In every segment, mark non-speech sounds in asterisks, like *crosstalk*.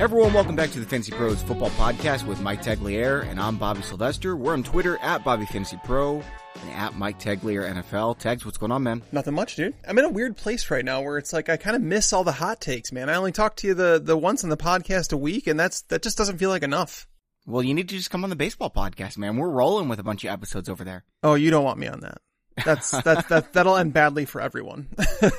Everyone, welcome back to the Fantasy Pros Football Podcast with Mike Tagliere, and I'm Bobby Sylvester. We're on Twitter at Bobby Fantasy Pro and at Mike Tagliere NFL. Tags, what's going on, man? Nothing much, dude. I'm in a weird place right now where it's like I kind of miss all the hot takes, man. I only talk to you the the once on the podcast a week, and that's that just doesn't feel like enough. Well, you need to just come on the baseball podcast, man. We're rolling with a bunch of episodes over there. Oh, you don't want me on that. That's that's that that'll end badly for everyone.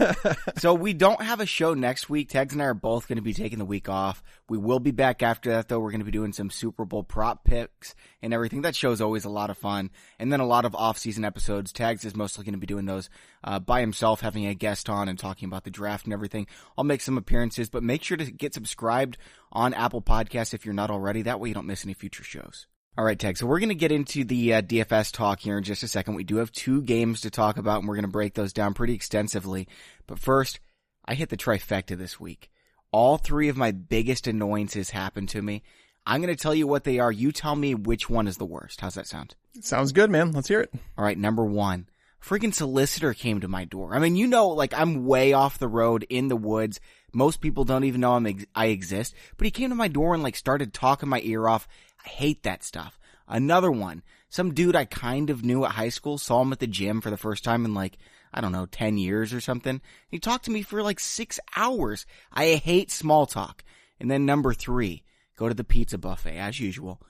*laughs* so we don't have a show next week. Tags and I are both going to be taking the week off. We will be back after that though. We're going to be doing some Super Bowl prop picks and everything. That show is always a lot of fun. And then a lot of off-season episodes. Tags is mostly going to be doing those uh, by himself, having a guest on and talking about the draft and everything. I'll make some appearances, but make sure to get subscribed on Apple Podcasts if you're not already. That way you don't miss any future shows. All right, Tag. So we're going to get into the uh, DFS talk here in just a second. We do have two games to talk about, and we're going to break those down pretty extensively. But first, I hit the trifecta this week. All three of my biggest annoyances happened to me. I'm going to tell you what they are. You tell me which one is the worst. How's that sound? Sounds good, man. Let's hear it. All right, number one. Freaking solicitor came to my door. I mean, you know, like I'm way off the road in the woods. Most people don't even know I'm ex- I exist, but he came to my door and like started talking my ear off I hate that stuff. Another one, some dude I kind of knew at high school, saw him at the gym for the first time in like, I don't know, 10 years or something. He talked to me for like six hours. I hate small talk. And then number three, go to the pizza buffet as usual.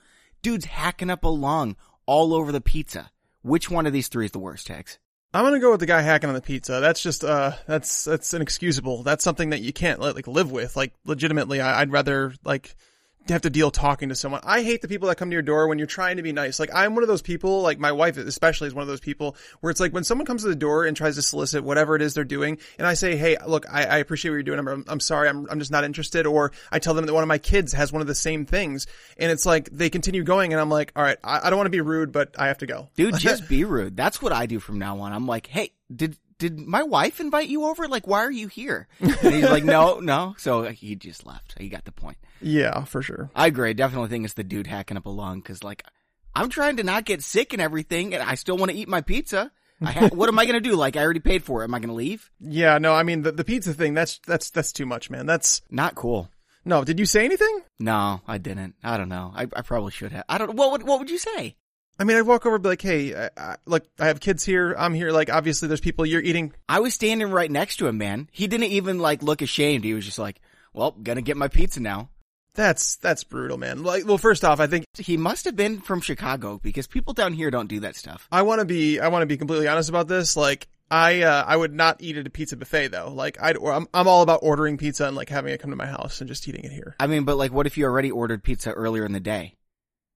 Dude's hacking up a lung all over the pizza. Which one of these three is the worst, Tex? I'm gonna go with the guy hacking on the pizza. That's just uh, that's that's inexcusable. That's something that you can't like live with. Like legitimately, I, I'd rather like have to deal talking to someone. I hate the people that come to your door when you're trying to be nice. Like I'm one of those people, like my wife especially is one of those people where it's like when someone comes to the door and tries to solicit whatever it is they're doing, and I say, hey, look, I, I appreciate what you're doing. I'm, I'm sorry, I'm, I'm just not interested. Or I tell them that one of my kids has one of the same things, and it's like they continue going, and I'm like, all right, I, I don't want to be rude, but I have to go. Dude, *laughs* just be rude. That's what I do from now on. I'm like, hey, did did my wife invite you over? Like, why are you here? *laughs* And he's like, no, no. So he just left. He got the point. Yeah, for sure. I agree. Definitely think it's the dude hacking up a lung because, like, I'm trying to not get sick and everything, and I still want to eat my pizza. Ha- what am I going to do? Like, I already paid for it. Am I going to leave? Yeah, no, I mean the the pizza thing. That's that's that's too much, man. That's not cool. No, did you say anything? No, I didn't. I don't know. I, I probably should have. I don't. What would what would you say? I mean, I'd walk over and be like, "Hey, I, I, look, I have kids here. I'm here. Like, obviously, there's people you're eating." I was standing right next to him, man. He didn't even like look ashamed. He was just like, "Well, gonna get my pizza now." That's that's brutal, man. Like, well, first off, I think he must have been from Chicago because people down here don't do that stuff. I want to be I want to be completely honest about this. Like, I uh, I would not eat at a pizza buffet though. Like, I I'm I'm all about ordering pizza and like having it come to my house and just eating it here. I mean, but like, what if you already ordered pizza earlier in the day?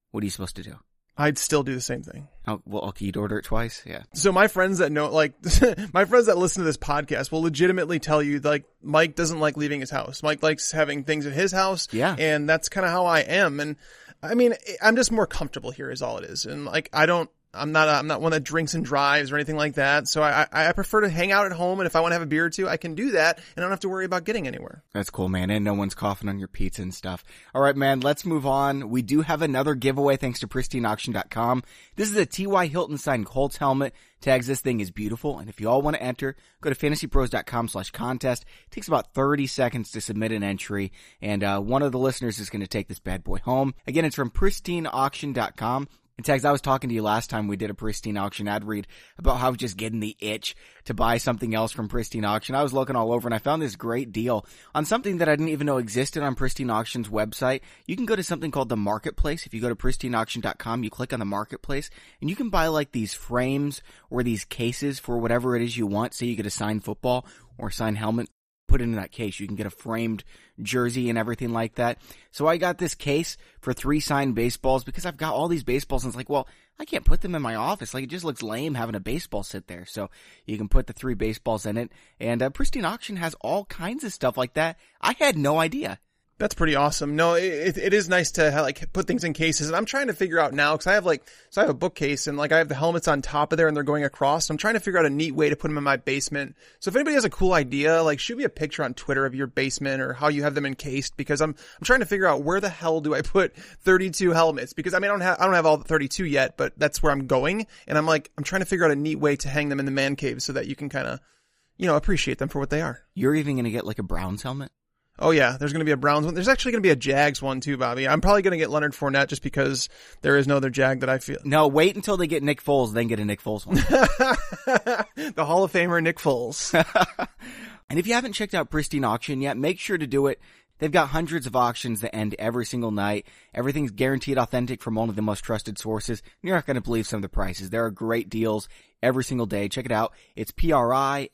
What are you supposed to do? I'd still do the same thing. Oh, well, okay, you'd order it twice? Yeah. So my friends that know, like, *laughs* my friends that listen to this podcast will legitimately tell you, like, Mike doesn't like leaving his house. Mike likes having things at his house. Yeah. And that's kind of how I am. And I mean, I'm just more comfortable here is all it is. And like, I don't, I'm not, I'm not one that drinks and drives or anything like that. So I, I prefer to hang out at home. And if I want to have a beer or two, I can do that and I don't have to worry about getting anywhere. That's cool, man. And no one's coughing on your pizza and stuff. All right, man, let's move on. We do have another giveaway thanks to pristineauction.com. This is a T.Y. Hilton signed Colts helmet. Tags, this thing is beautiful. And if you all want to enter, go to fantasypros.com slash contest. It takes about 30 seconds to submit an entry. And, uh, one of the listeners is going to take this bad boy home. Again, it's from pristineauction.com. And Tags, I was talking to you last time we did a Pristine Auction ad read about how I was just getting the itch to buy something else from Pristine Auction. I was looking all over and I found this great deal on something that I didn't even know existed on Pristine Auction's website. You can go to something called the Marketplace. If you go to pristineauction.com, you click on the Marketplace and you can buy like these frames or these cases for whatever it is you want. Say you get a signed football or signed helmet put into that case. You can get a framed jersey and everything like that. So I got this case for three signed baseballs because I've got all these baseballs and it's like, well, I can't put them in my office. Like it just looks lame having a baseball sit there. So you can put the three baseballs in it and uh, Pristine Auction has all kinds of stuff like that. I had no idea. That's pretty awesome. No, it, it is nice to like put things in cases, and I'm trying to figure out now because I have like so I have a bookcase and like I have the helmets on top of there and they're going across. So I'm trying to figure out a neat way to put them in my basement. So if anybody has a cool idea, like shoot me a picture on Twitter of your basement or how you have them encased because I'm I'm trying to figure out where the hell do I put 32 helmets because I mean I don't have I don't have all the 32 yet, but that's where I'm going, and I'm like I'm trying to figure out a neat way to hang them in the man cave so that you can kind of you know appreciate them for what they are. You're even gonna get like a Browns helmet. Oh yeah, there's going to be a Browns one. There's actually going to be a Jags one too, Bobby. I'm probably going to get Leonard Fournette just because there is no other Jag that I feel. No, wait until they get Nick Foles, then get a Nick Foles one. *laughs* the Hall of Famer Nick Foles. *laughs* and if you haven't checked out Pristine Auction yet, make sure to do it. They've got hundreds of auctions that end every single night. Everything's guaranteed authentic from one of the most trusted sources. You're not going to believe some of the prices. There are great deals every single day. Check it out. It's P-R-I-S-T-I-N-E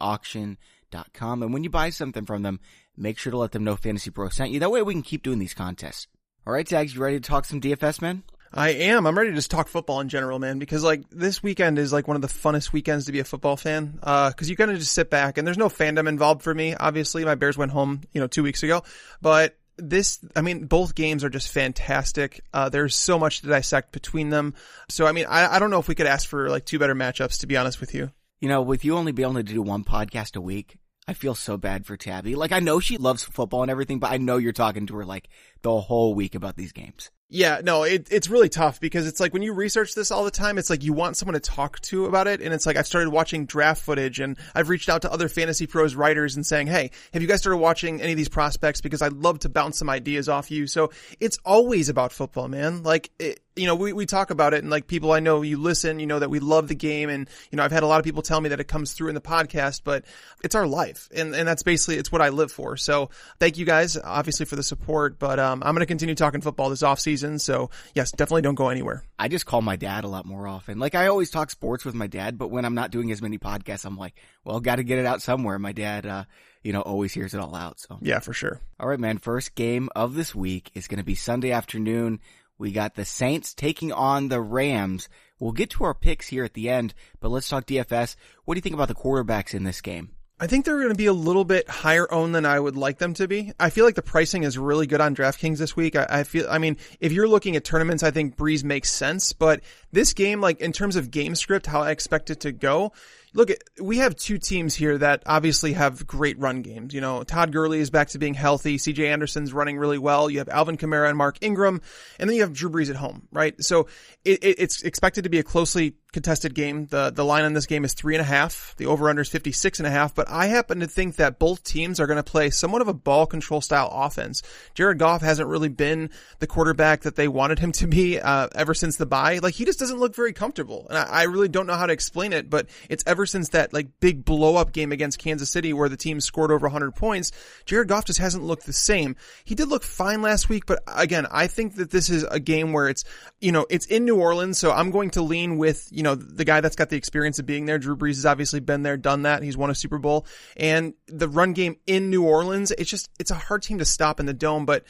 auction.com. And when you buy something from them, make sure to let them know Fantasy Pro sent you. That way we can keep doing these contests. All right, Tags, you ready to talk some DFS, man? I am. I'm ready to just talk football in general, man, because like this weekend is like one of the funnest weekends to be a football fan. Uh, cause you kind of just sit back and there's no fandom involved for me. Obviously, my Bears went home, you know, two weeks ago, but this, I mean, both games are just fantastic. Uh, there's so much to dissect between them. So, I mean, I, I don't know if we could ask for like two better matchups, to be honest with you. You know, with you only being able to do one podcast a week, I feel so bad for Tabby. Like, I know she loves football and everything, but I know you're talking to her like the whole week about these games. Yeah, no, it, it's really tough because it's like when you research this all the time, it's like you want someone to talk to about it. And it's like I've started watching draft footage and I've reached out to other fantasy pros writers and saying, Hey, have you guys started watching any of these prospects? Because I'd love to bounce some ideas off you. So it's always about football, man. Like, it, you know, we, we talk about it and like people I know you listen, you know, that we love the game. And, you know, I've had a lot of people tell me that it comes through in the podcast, but it's our life. And, and that's basically, it's what I live for. So thank you guys, obviously for the support, but, um, I'm going to continue talking football this off season. So yes, definitely don't go anywhere. I just call my dad a lot more often. Like I always talk sports with my dad, but when I'm not doing as many podcasts, I'm like, well, got to get it out somewhere. My dad, uh, you know, always hears it all out. So yeah, for sure. All right, man. First game of this week is going to be Sunday afternoon. We got the Saints taking on the Rams. We'll get to our picks here at the end, but let's talk DFS. What do you think about the quarterbacks in this game? I think they're going to be a little bit higher owned than I would like them to be. I feel like the pricing is really good on DraftKings this week. I, I, feel, I mean, if you're looking at tournaments, I think Brees makes sense, but this game, like in terms of game script, how I expect it to go, look, we have two teams here that obviously have great run games. You know, Todd Gurley is back to being healthy. CJ Anderson's running really well. You have Alvin Kamara and Mark Ingram, and then you have Drew Brees at home, right? So it, it, it's expected to be a closely contested game. The, the line on this game is three and a half. The over under is 56 and a half, but I happen to think that both teams are going to play somewhat of a ball control style offense. Jared Goff hasn't really been the quarterback that they wanted him to be, uh, ever since the bye. Like he just doesn't look very comfortable. And I, I really don't know how to explain it, but it's ever since that like big blow up game against Kansas City where the team scored over 100 points, Jared Goff just hasn't looked the same. He did look fine last week, but again, I think that this is a game where it's, you know, it's in New Orleans, so I'm going to lean with, you know, the guy that's got the experience of being there. Drew Brees has obviously been there, done that. He's won a Super Bowl and the run game in New Orleans, it's just, it's a hard team to stop in the dome, but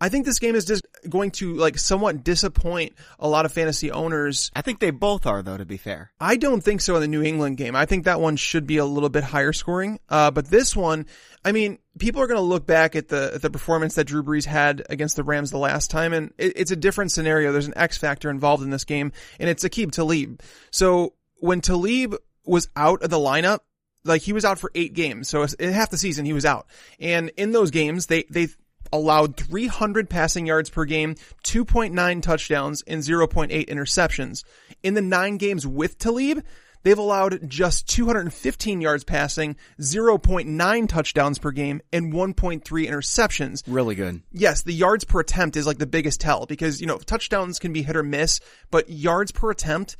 I think this game is just going to like somewhat disappoint a lot of fantasy owners. I think they both are though, to be fair. I don't think so in the New England game. I think that one should be a little bit higher scoring. Uh, but this one, I mean, people are going to look back at the, at the performance that Drew Brees had against the Rams the last time and it, it's a different scenario. There's an X factor involved in this game and it's Aqib Talib. So when Talib was out of the lineup, like he was out for eight games. So in half the season he was out. And in those games, they, they allowed 300 passing yards per game, 2.9 touchdowns, and 0.8 interceptions. In the nine games with Talib, they've allowed just 215 yards passing, 0.9 touchdowns per game, and 1.3 interceptions. Really good. Yes, the yards per attempt is like the biggest tell because, you know, touchdowns can be hit or miss, but yards per attempt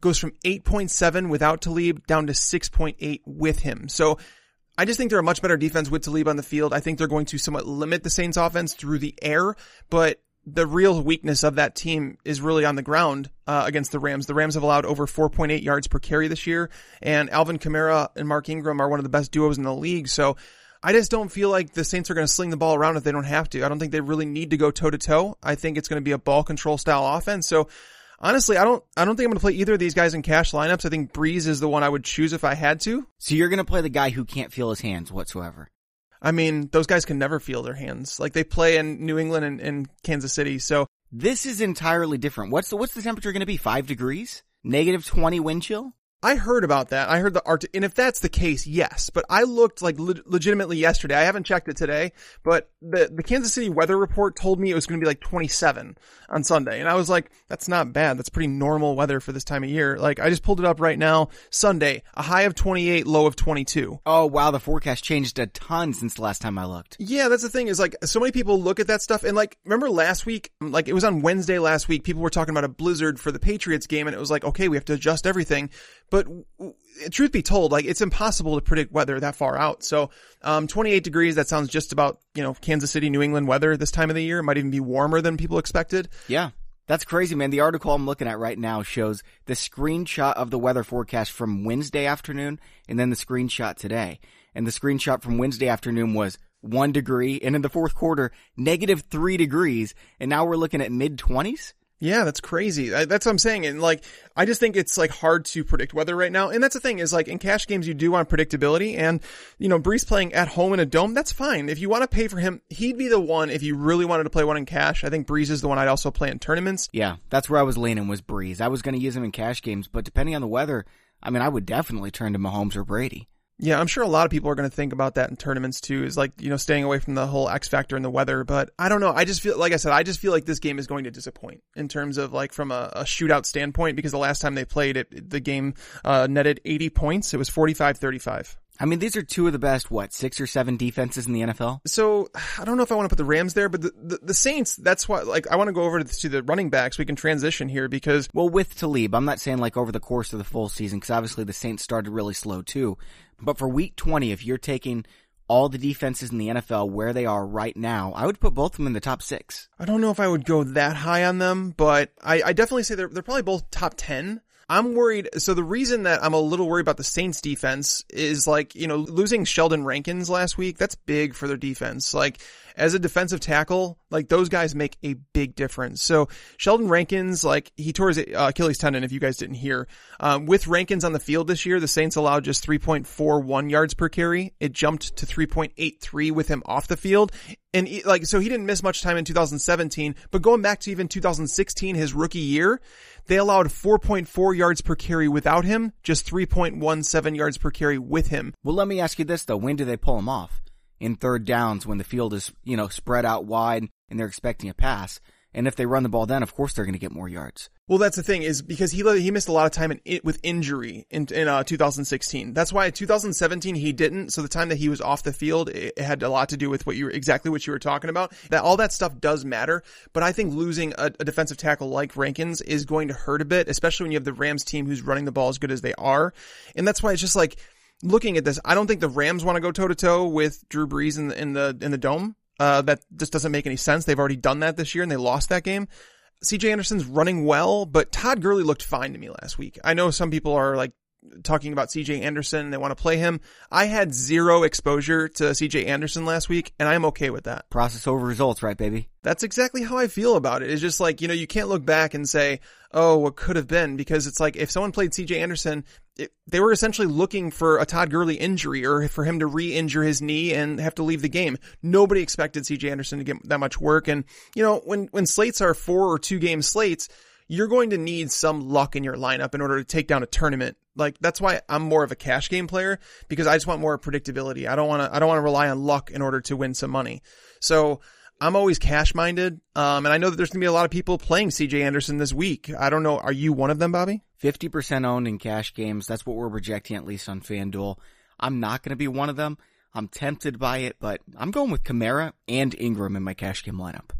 goes from 8.7 without Talib down to 6.8 with him. So I just think they're a much better defense with Talib on the field. I think they're going to somewhat limit the Saints offense through the air, but the real weakness of that team is really on the ground uh, against the Rams. The Rams have allowed over 4.8 yards per carry this year, and Alvin Kamara and Mark Ingram are one of the best duos in the league. So I just don't feel like the Saints are going to sling the ball around if they don't have to. I don't think they really need to go toe to toe. I think it's going to be a ball control style offense. So honestly, I don't, I don't think I'm going to play either of these guys in cash lineups. I think Brees is the one I would choose if I had to. So you're going to play the guy who can't feel his hands whatsoever. I mean, those guys can never feel their hands. Like they play in New England and, and Kansas City. So this is entirely different. What's the, what's the temperature going to be? Five degrees? Negative 20 wind chill? I heard about that. I heard the art, and if that's the case, yes. But I looked like le- legitimately yesterday. I haven't checked it today, but the the Kansas City weather report told me it was going to be like 27 on Sunday, and I was like, that's not bad. That's pretty normal weather for this time of year. Like I just pulled it up right now. Sunday, a high of 28, low of 22. Oh wow, the forecast changed a ton since the last time I looked. Yeah, that's the thing is like so many people look at that stuff and like remember last week, like it was on Wednesday last week, people were talking about a blizzard for the Patriots game and it was like, okay, we have to adjust everything. But truth be told, like it's impossible to predict weather that far out. So, um, 28 degrees, that sounds just about, you know, Kansas City, New England weather this time of the year. It might even be warmer than people expected. Yeah. That's crazy, man. The article I'm looking at right now shows the screenshot of the weather forecast from Wednesday afternoon and then the screenshot today. And the screenshot from Wednesday afternoon was one degree and in the fourth quarter, negative three degrees. And now we're looking at mid twenties. Yeah, that's crazy. That's what I'm saying. And like, I just think it's like hard to predict weather right now. And that's the thing is like in cash games, you do want predictability and, you know, Brees playing at home in a dome, that's fine. If you want to pay for him, he'd be the one if you really wanted to play one in cash. I think Brees is the one I'd also play in tournaments. Yeah, that's where I was leaning was Brees. I was going to use him in cash games, but depending on the weather, I mean, I would definitely turn to Mahomes or Brady. Yeah, I'm sure a lot of people are going to think about that in tournaments too, is like, you know, staying away from the whole X factor and the weather. But I don't know. I just feel, like I said, I just feel like this game is going to disappoint in terms of like from a, a shootout standpoint, because the last time they played it, the game, uh, netted 80 points. It was 45-35. I mean, these are two of the best, what, six or seven defenses in the NFL? So, I don't know if I want to put the Rams there, but the, the, the Saints, that's why, like, I want to go over to, to, the running backs. We can transition here because. Well, with Talib, I'm not saying like over the course of the full season, because obviously the Saints started really slow too. But for week 20, if you're taking all the defenses in the NFL where they are right now, I would put both of them in the top six. I don't know if I would go that high on them, but I, I definitely say they're, they're probably both top 10. I'm worried. So the reason that I'm a little worried about the Saints defense is like, you know, losing Sheldon Rankins last week, that's big for their defense. Like, as a defensive tackle, like those guys make a big difference. So Sheldon Rankins, like he tore his uh, Achilles tendon. If you guys didn't hear, um, with Rankins on the field this year, the Saints allowed just 3.41 yards per carry. It jumped to 3.83 with him off the field. And he, like, so he didn't miss much time in 2017, but going back to even 2016, his rookie year, they allowed 4.4 yards per carry without him, just 3.17 yards per carry with him. Well, let me ask you this though. When do they pull him off? in third downs when the field is, you know, spread out wide and they're expecting a pass. And if they run the ball then, of course they're going to get more yards. Well, that's the thing is because he he missed a lot of time in, with injury in in uh, 2016. That's why in 2017 he didn't. So the time that he was off the field, it, it, had a lot to do with what you were exactly what you were talking about. That all that stuff does matter. But I think losing a, a defensive tackle like Rankins is going to hurt a bit, especially when you have the Rams team who's running the ball as good as they are. And that's why it's just like looking at this, I don't think the Rams want to go toe to toe with Drew Brees in the, in the, in the dome. Uh, that just doesn't make any sense. They've already done that this year and they lost that game. CJ Anderson's running well, but Todd Gurley looked fine to me last week. I know some people are like talking about CJ Anderson. And they want to play him. I had zero exposure to CJ Anderson last week and I'm okay with that. Process over results, right, baby? That's exactly how I feel about it. It's just like, you know, you can't look back and say, oh, what could have been because it's like if someone played CJ Anderson, it, they were essentially looking for a Todd Gurley injury or for him to re-injure his knee and have to leave the game. Nobody expected CJ Anderson to get that much work. And, you know, when, when slates are four or two game slates, you're going to need some luck in your lineup in order to take down a tournament. Like that's why I'm more of a cash game player because I just want more predictability. I don't want to I don't want to rely on luck in order to win some money. So I'm always cash minded. Um, and I know that there's going to be a lot of people playing CJ Anderson this week. I don't know. Are you one of them, Bobby? 50% owned in cash games. That's what we're projecting at least on FanDuel. I'm not going to be one of them. I'm tempted by it, but I'm going with Kamara and Ingram in my cash game lineup.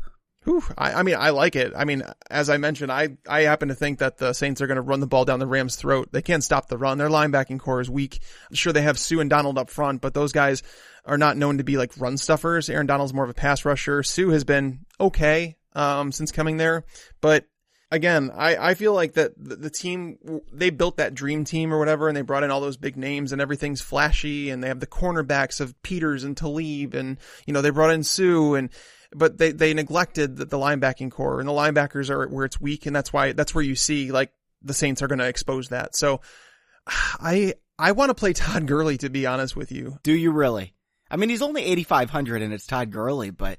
I, I, mean, I like it. I mean, as I mentioned, I, I happen to think that the Saints are going to run the ball down the Rams' throat. They can't stop the run. Their linebacking corps is weak. Sure they have Suh and Donald up front, but those guys are not known to be like run stuffers. Aaron Donald's more of a pass rusher. Suh has been okay, um, since coming there, but again, I, I feel like that the, the, team, they built that dream team or whatever, and they brought in all those big names and everything's flashy and they have the cornerbacks of Peters and Talib and, you know, they brought in Suh and, but they, they neglected the, the linebacking corps and the linebackers are where it's weak and that's why, that's where you see like the Saints are going to expose that. So I, I want to play Todd Gurley to be honest with you. Do you really? I mean, he's only 8,500 and it's Todd Gurley, but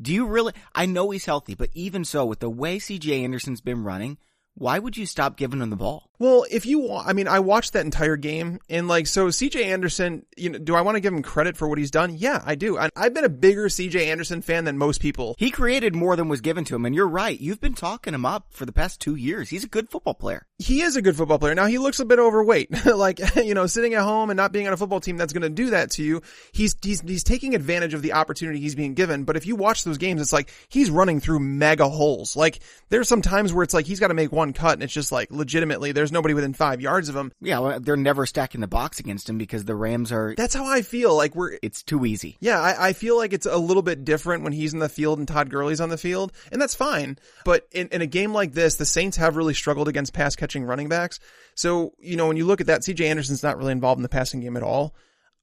do you really? I know he's healthy, but even so, with the way CJ Anderson's been running, why would you stop giving him the ball? Well, if you, I mean, I watched that entire game and like, so CJ Anderson, you know, do I want to give him credit for what he's done? Yeah, I do. I, I've been a bigger CJ Anderson fan than most people. He created more than was given to him, and you're right. You've been talking him up for the past two years. He's a good football player. He is a good football player. Now he looks a bit overweight, *laughs* like, *laughs* you know, sitting at home and not being on a football team that's going to do that to you. He's, he's, he's taking advantage of the opportunity he's being given. But if you watch those games, it's like he's running through mega holes. Like there's some times where it's like he's got to make one cut and it's just like legitimately there's nobody within five yards of him. Yeah, well, they're never stacking the box against him because the Rams are. That's how I feel. Like we're, It's too easy. yeah, I, I feel like it's a little bit different when he's in the field and Todd Gurley's on the field, and that's fine. But in, in a game like this, the Saints have really struggled against pass catching running backs. So, you know, when you look at that, CJ Anderson's not really involved in the passing game at all.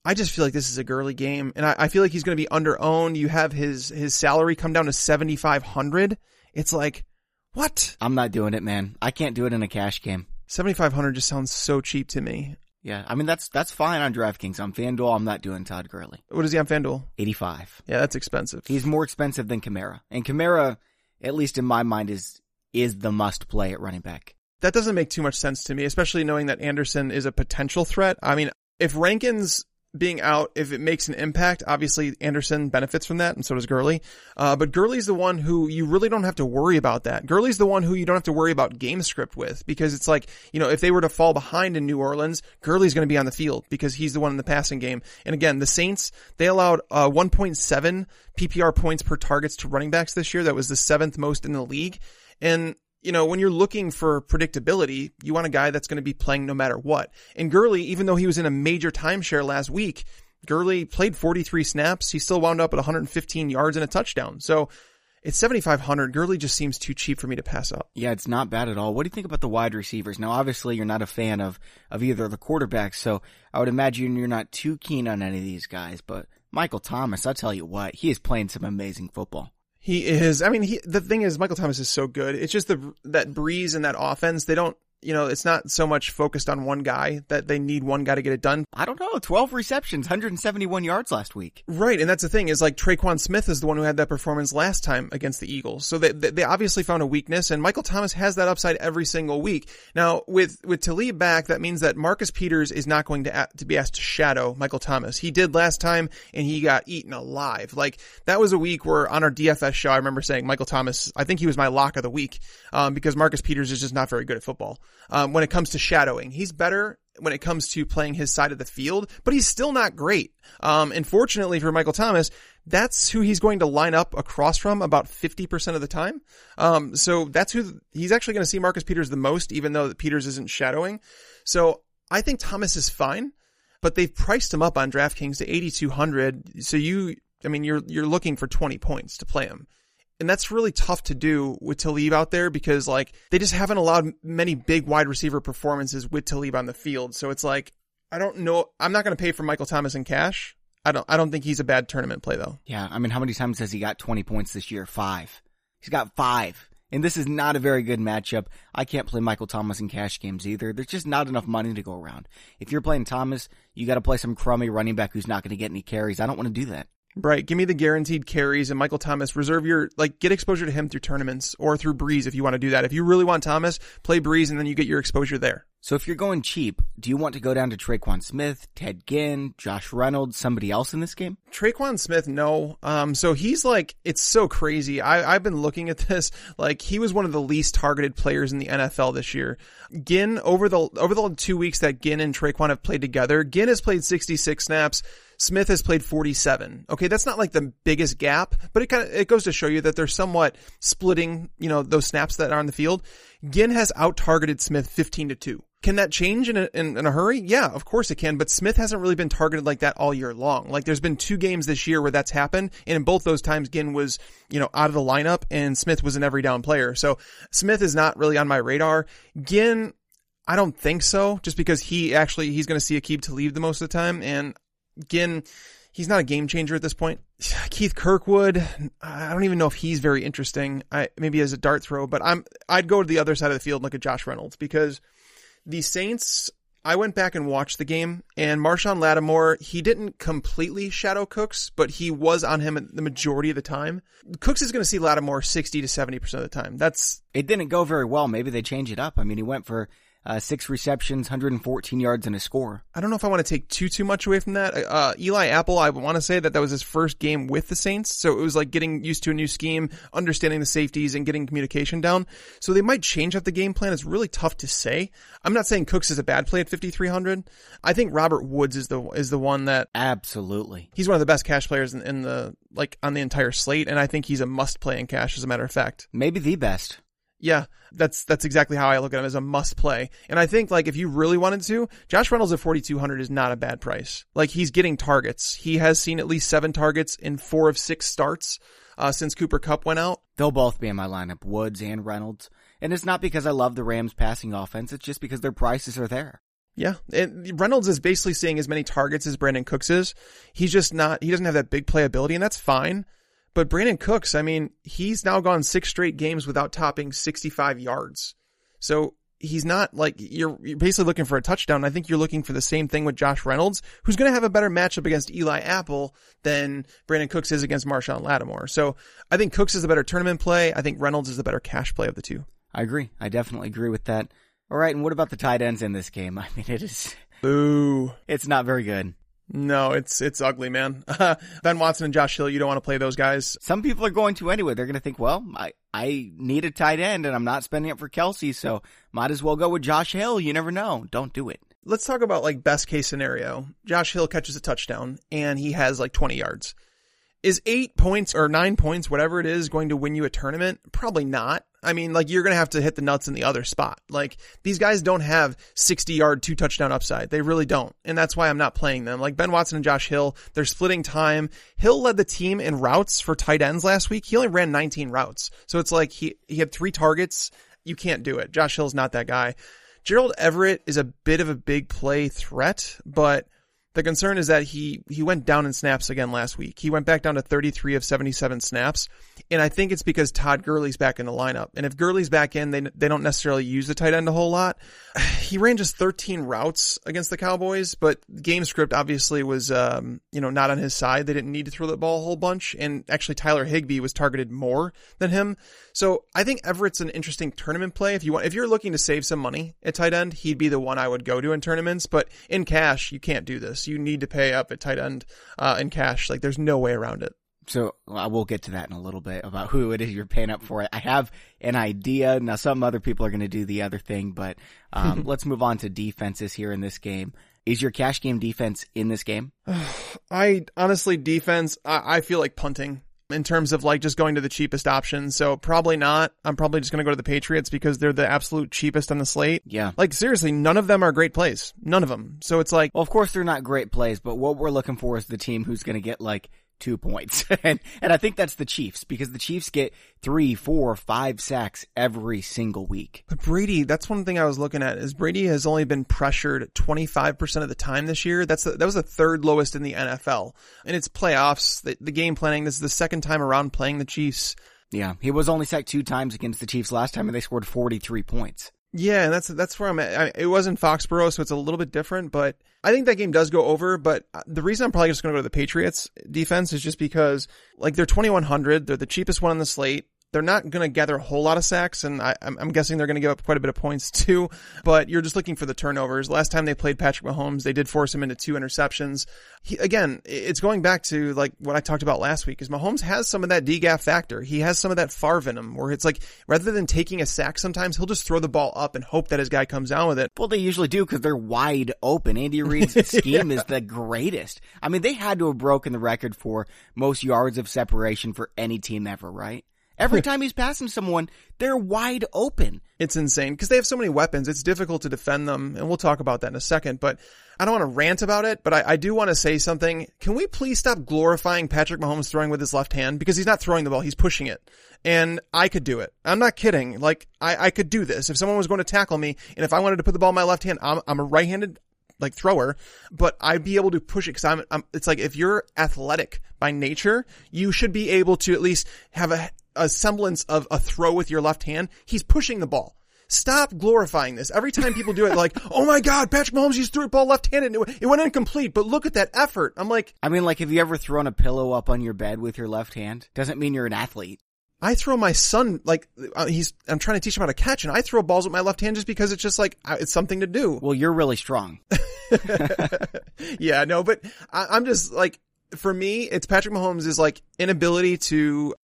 I just feel like this is a Gurley game, and I, I feel like he's going to be under owned. You have his his salary come down to seventy five hundred. It's like, what? I'm not doing it, man. I can't do it in a cash game. Seventy five hundred just sounds so cheap to me. Yeah, I mean that's that's fine on DraftKings. On FanDuel, I'm not doing Todd Gurley. What is he on FanDuel? 85. Yeah, that's expensive. He's more expensive than Kamara, and Kamara, at least in my mind, is is the must play at running back. that doesn't make too much sense to me, especially knowing that Anderson is a potential threat. I mean, if Rankin's being out, if it makes an impact, obviously Anderson benefits from that, and so does Gurley. Uh, but Gurley's the one who you really don't have to worry about that. Gurley's the one who you don't have to worry about game script with, because it's like, you know, if they were to fall behind in New Orleans, Gurley's going to be on the field because he's the one in the passing game. And again, the Saints, they allowed, uh, 1.7 PPR points per targets to running backs this year. That was the seventh most in the league. And you know, when you're looking for predictability, you want a guy that's going to be playing no matter what. And Gurley, even though he was in a major timeshare last week, Gurley played 43 snaps. He still wound up at 115 yards and a touchdown. So it's 7,500. Gurley just seems too cheap for me to pass up. Yeah, it's not bad at all. What do you think about the wide receivers? Now, obviously, you're not a fan of of either of the quarterbacks, so I would imagine you're not too keen on any of these guys. But Michael Thomas, I'll tell you what, he is playing some amazing football. He is. I mean, he, the thing is, Michael Thomas is so good. It's just the, that Brees and that offense. They don't, you know, it's not so much focused on one guy that they need one guy to get it done. I don't know, 12 receptions, 171 yards last week. Right, and that's the thing is like Tre'Quan Smith is the one who had that performance last time against the Eagles. So they they they obviously found a weakness, and Michael Thomas has that upside every single week. Now with with Talib back, that means that Marcus Peters is not going to to be asked to shadow Michael Thomas. He did last time, and he got eaten alive. Like that was a week where on our DFS show, I remember saying Michael Thomas. I think he was my lock of the week um, because Marcus Peters is just not very good at football. Um, when it comes to shadowing, he's better when it comes to playing his side of the field, but he's still not great. Um, and fortunately for Michael Thomas, that's who he's going to line up across from about 50% of the time. Um, so that's who he's actually going to see Marcus Peters the most, even though Peters isn't shadowing. So I think Thomas is fine, but they've priced him up on DraftKings to 8,200. So you, I mean, you're, you're looking for 20 points to play him. And that's really tough to do with Talib out there because like they just haven't allowed many big wide receiver performances with Talib on the field. So it's like, I don't know. I'm not going to pay for Michael Thomas in cash. I don't, I don't think he's a bad tournament play though. Yeah, I mean, how many times has he got 20 points this year? Five. He's got five. And this is not a very good matchup. I can't play Michael Thomas in cash games either. There's just not enough money to go around. If you're playing Thomas, you got to play some crummy running back who's not going to get any carries. I don't want to do that. Right. Give me the guaranteed carries and Michael Thomas. Reserve your, like, get exposure to him through tournaments or through Brees if you want to do that. If you really want Thomas, play Brees and then you get your exposure there. So if you're going cheap, do you want to go down to Tre'Quan Smith, Ted Ginn, Josh Reynolds, somebody else in this game? Tre'Quan Smith, no. Um, so he's like, it's so crazy. I, I've been looking at *laughs* this. Like, he was one of the least targeted players in the NFL this year. Ginn, over the, over the two weeks that Ginn and Tre'Quan have played together, Ginn has played 66 snaps. Smith has played 47. Okay, that's not like the biggest gap, but it kind of, it goes to show you that they're somewhat splitting, you know, those snaps that are on the field. Ginn has out targeted Smith 15 to 2. Can that change in a, in, in a hurry? Yeah, of course it can, but Smith hasn't really been targeted like that all year long. Like there's been two games this year where that's happened, and in both those times Ginn was, you know, out of the lineup and Smith was an every down player. So Smith is not really on my radar. Ginn, I don't think so, just because he actually, he's going to see Aqib Talib the most of the time, and Ginn, he's not a game changer at this point. *sighs* Keith Kirkwood, I don't even know if he's very interesting. I maybe as a dart throw, but I'm I'd go to the other side of the field and look at Josh Reynolds because the Saints. I went back and watched the game, and Marshon Lattimore, he didn't completely shadow Cooks, but he was on him the majority of the time. Cooks is going to see Lattimore 60 to 70% of the time. That's, It didn't go very well. Maybe they change it up. I mean, he went for uh, six receptions, 114 yards, and a score. I don't know if I want to take too too much away from that. Uh, Eli Apple, I want to say that that was his first game with the Saints, so it was like getting used to a new scheme, understanding the safeties, and getting communication down. So they might change up the game plan. It's really tough to say. I'm not saying Cooks is a bad play at 5300. I think Robert Woods is the is the one that absolutely he's one of the best cash players in, in the like on the entire slate, and I think he's a must play in cash. As a matter of fact, maybe the best. Yeah, that's that's exactly how I look at him as a must play. And I think like if you really wanted to, Josh Reynolds at 4200 is not a bad price. Like he's getting targets. He has seen at least 7 targets in 4 of 6 starts uh, since Cooper Kupp went out. They'll both be in my lineup, Woods and Reynolds. And it's not because I love the Rams passing offense, it's just because their prices are there. Yeah, and Reynolds is basically seeing as many targets as Brandin Cooks is. He's just not. He doesn't have that big playability, and that's fine. But Brandin Cooks, I mean, he's now gone six straight games without topping 65 yards. So he's not like you're, you're basically looking for a touchdown. I think you're looking for the same thing with Josh Reynolds, who's going to have a better matchup against Eli Apple than Brandin Cooks is against Marshon Lattimore. So I think Cooks is a better tournament play. I think Reynolds is the better cash play of the two. I agree. I definitely agree with that. All right, and what about the tight ends in this game? *laughs* I mean, it is. Boo. It's not very good. No, it's it's ugly, man. *laughs* ben Watson and Josh Hill, you don't want to play those guys. Some people are going to anyway. They're going to think, well, I I need a tight end and I'm not spending it for Kelce, so might as well go with Josh Hill. You never know. Don't do it. Let's talk about like best case scenario. Josh Hill catches a touchdown and he has like 20 yards. Is eight points or nine points, whatever it is, going to win you a tournament? Probably not. I mean, like you're going to have to hit the nuts in the other spot. Like these guys don't have 60 yard, two touchdown upside. They really don't. And that's why I'm not playing them. Like Ben Watson and Josh Hill, they're splitting time. Hill led the team in routes for tight ends last week. He only ran 19 routes. So it's like he, he had three targets. You can't do it. Josh Hill's not that guy. Gerald Everett is a bit of a big play threat, but the concern is that he, he went down in snaps again last week. He went back down to 33 of 77 snaps. And I think it's because Todd Gurley's back in the lineup. And if Gurley's back in, they, they don't necessarily use the tight end a whole lot. *sighs* He ran just 13 routes against the Cowboys, but game script obviously was, um, you know, not on his side. They didn't need to throw the ball a whole bunch. And actually Tyler Higbee was targeted more than him. So I think Everett's an interesting tournament play. If you want, if you're looking to save some money at tight end, he'd be the one I would go to in tournaments. But in cash, you can't do this. You need to pay up at tight end uh, in cash. Like there's no way around it. So I will get to that in a little bit about who it is you're paying up for. I have an idea. Now some other people are going to do the other thing, but um, *laughs* let's move on to defenses here in this game. Is your cash game defense in this game? *sighs* I honestly defense. I, I feel like punting in terms of like just going to the cheapest option. So probably not. I'm probably just going to go to the Patriots because they're the absolute cheapest on the slate. Yeah. Like seriously, none of them are great plays. None of them. So it's like, well, of course they're not great plays, but what we're looking for is the team who's going to get like two points. *laughs* and, and I think that's the Chiefs because the Chiefs get three, four, five sacks every single week. But Brady, that's one thing I was looking at is Brady has only been pressured 25% of the time this year. That's the, that was the third lowest in the NFL. And it's playoffs, the, the game planning. This is the second time around playing the Chiefs. Yeah. He was only sacked two times against the Chiefs last time and they scored 43 points. Yeah, and that's that's where I'm at. I, it was in Foxborough, so it's a little bit different, but I think that game does go over. But uh, the reason I'm probably just going to go to the Patriots defense is just because, like, they're 2100, they're the cheapest one on the slate. They're not going to gather a whole lot of sacks, and I, am guessing they're going to give up quite a bit of points too. But you're just looking for the turnovers. Last time they played Patrick Mahomes, they did force him into two interceptions. He, again, it's going back to like what I talked about last week. Is Mahomes has some of that DGAF factor. He has some of that Favre in him, where it's like rather than taking a sack, sometimes he'll just throw the ball up and hope that his guy comes down with it. Well, they usually do because they're wide open. Andy Reid's *laughs* scheme yeah. is the greatest. I mean, they had to have broken the record for most yards of separation for any team ever, right? Every *laughs* time he's passing someone, they're wide open. It's insane because they have so many weapons. It's difficult to defend them. And we'll talk about that in a second, but I don't want to rant about it, but I, I do want to say something. Can we please stop glorifying Patrick Mahomes throwing with his left hand? Because he's not throwing the ball. He's pushing it. And I could do it. I'm not kidding. Like, I, I could do this. If someone was going to tackle me and if I wanted to put the ball in my left hand, I'm, I'm a right-handed like thrower, but I'd be able to push it because I'm, I'm, it's like if you're athletic by nature, you should be able to at least have a, a semblance of a throw with your left hand. He's pushing the ball. Stop glorifying this. Every time people do it, like, *laughs* oh my god, Patrick Mahomes just threw a ball left-handed and it went incomplete, but look at that effort. I'm like, I mean, like, have you ever thrown a pillow up on your bed with your left hand? Doesn't mean you're an athlete. I throw my son like uh, he's I'm trying to teach him how to catch, and I throw balls with my left hand just because it's just like it's something to do. Well, you're really strong. *laughs* yeah, no, but I, I'm just like for me, it's Patrick Mahomes' is like inability to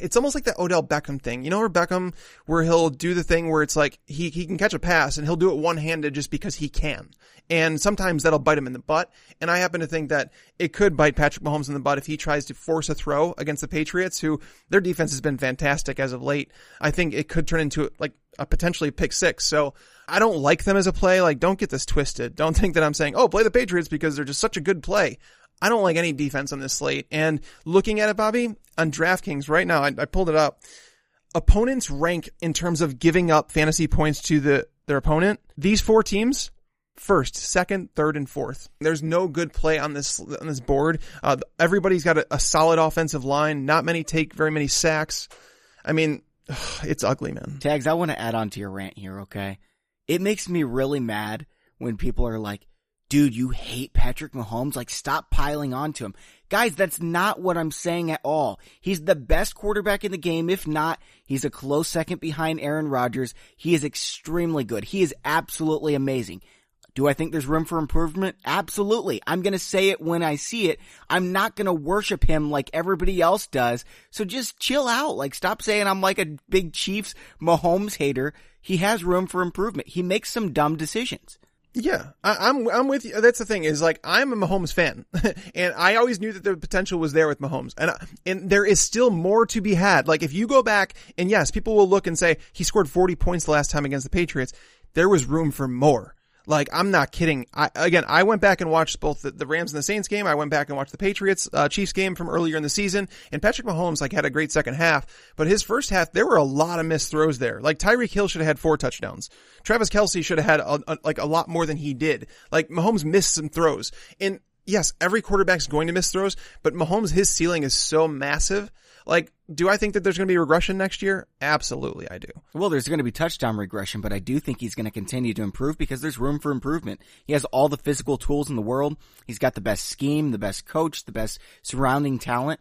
it's almost like that Odell Beckham thing. You know where Beckham, where he'll do the thing where it's like he, he can catch a pass and he'll do it one handed just because he can. And sometimes that'll bite him in the butt. And I happen to think that it could bite Patrick Mahomes in the butt if he tries to force a throw against the Patriots, who their defense has been fantastic as of late. I think it could turn into like a potentially pick six. So I don't like them as a play. Like, don't get this twisted. Don't think that I'm saying, oh, play the Patriots because they're just such a good play. I don't like any defense on this slate. And looking at it, Bobby, on DraftKings right now, I, I pulled it up. Opponents rank in terms of giving up fantasy points to the their opponent. These four teams, first, second, third, and fourth. There's no good play on this on this board. Uh, everybody's got a, a solid offensive line. Not many take very many sacks. I mean, *sighs* it's ugly, man. Tags, I want to add on to your rant here, okay? It makes me really mad when people are like, dude, you hate Patrick Mahomes? Like, stop piling onto him. Guys, that's not what I'm saying at all. He's the best quarterback in the game. If not, he's a close second behind Aaron Rodgers. He is extremely good. He is absolutely amazing. Do I think there's room for improvement? Absolutely. I'm going to say it when I see it. I'm not going to worship him like everybody else does. So just chill out. Like stop saying I'm like a big Chiefs Mahomes hater. He has room for improvement. He makes some dumb decisions. Yeah, I, am I'm, I'm with you. That's the thing is like I'm a Mahomes fan, *laughs* and I always knew that the potential was there with Mahomes, and uh, and there is still more to be had. Like if you go back, and yes, people will look and say he scored 40 points the last time against the Patriots. There was room for more. Like, I'm not kidding. I, again, I went back and watched both the, the, Rams and the Saints game. I went back and watched the Patriots, uh, Chiefs game from earlier in the season. And Patrick Mahomes, like, had a great second half. But his first half, there were a lot of missed throws there. Like, Tyreek Hill should have had four touchdowns. Travis Kelce should have had, a, a, like, a lot more than he did. Like, Mahomes missed some throws. And yes, every quarterback's going to miss throws, but Mahomes, his ceiling is so massive like, do I think that there's going to be regression next year? Absolutely, I do. Well, there's going to be touchdown regression, but I do think he's going to continue to improve because there's room for improvement. He has all the physical tools in the world. He's got the best scheme, the best coach, the best surrounding talent.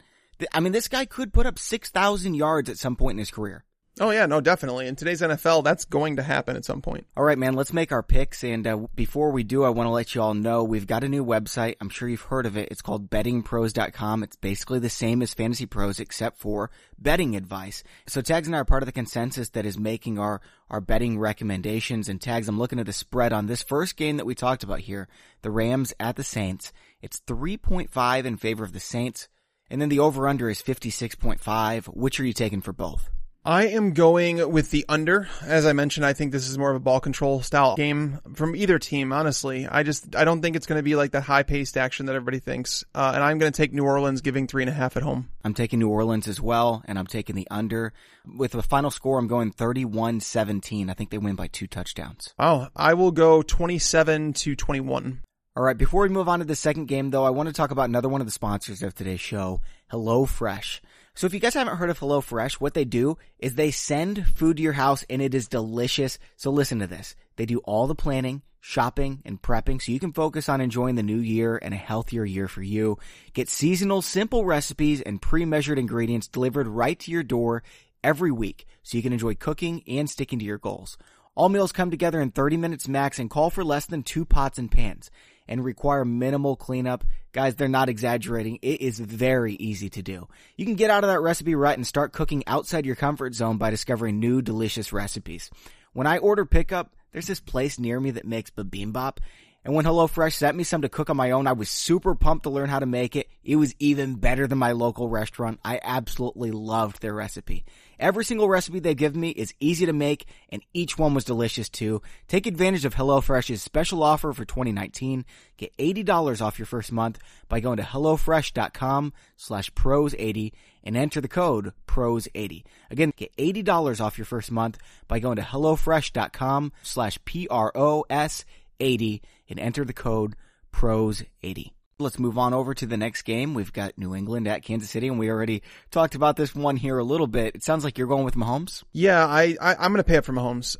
I mean, this guy could put up 6,000 yards at some point in his career. Oh yeah, no, definitely. In today's NFL, that's going to happen at some point. All right, man, let's make our picks. And uh, before we do, I want to let you all know we've got a new website. I'm sure you've heard of it. It's called bettingpros.com. It's basically the same as Fantasy Pros except for betting advice. So Tags and I are part of the consensus that is making our, our betting recommendations. And Tags, I'm looking at the spread on this first game that we talked about here, the Rams at the Saints. It's 3.5 in favor of the Saints. And then the over under is 56.5. Which are you taking for both? I am going with the under. As I mentioned, I think this is more of a ball control style game from either team, honestly. I just, I don't think it's going to be like that high paced action that everybody thinks. Uh, and I'm going to take New Orleans giving three and a half at home. I'm taking New Orleans as well, and I'm taking the under. With the final score, I'm going 31-17. I think they win by two touchdowns. Oh, I will go 27 to 21. All right, before we move on to the second game though, I want to talk about another one of the sponsors of today's show, HelloFresh. So if you guys haven't heard of HelloFresh, what they do is they send food to your house and it is delicious. So listen to this. They do all the planning, shopping, and prepping so you can focus on enjoying the new year and a healthier year for you. Get seasonal, simple recipes and pre-measured ingredients delivered right to your door every week so you can enjoy cooking and sticking to your goals. All meals come together in 30 minutes max and call for less than two pots and pans and require minimal cleanup. Guys, they're not exaggerating. It is very easy to do. You can get out of that recipe rut and start cooking outside your comfort zone by discovering new delicious recipes. When I order pickup, there's this place near me that makes bibimbap and when HelloFresh sent me some to cook on my own, I was super pumped to learn how to make it. It was even better than my local restaurant. I absolutely loved their recipe. Every single recipe they give me is easy to make and each one was delicious too. Take advantage of HelloFresh's special offer for 2019. Get $80 off your first month by going to HelloFresh.com slash pros80 and enter the code pros80. Again, get $80 off your first month by going to HelloFresh.com slash P-R-O-S 80 and enter the code PROS80. Let's move on over to the next game. We've got New England at Kansas City, and we already talked about this one here a little bit. It sounds like you're going with Mahomes. Yeah, I, I am gonna pay up for Mahomes.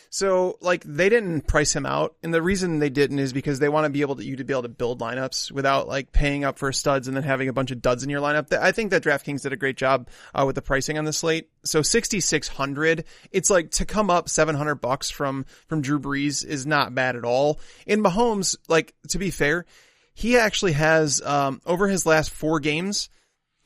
*laughs* so like they didn't price him out, and the reason they didn't is because they want to be able to you to be able to build lineups without like paying up for studs and then having a bunch of duds in your lineup. I think that DraftKings did a great job uh, with the pricing on the slate. So 6600, it's like to come up 700 bucks from from Drew Brees is not bad at all. In Mahomes, like to be fair he actually has, um, over his last four games,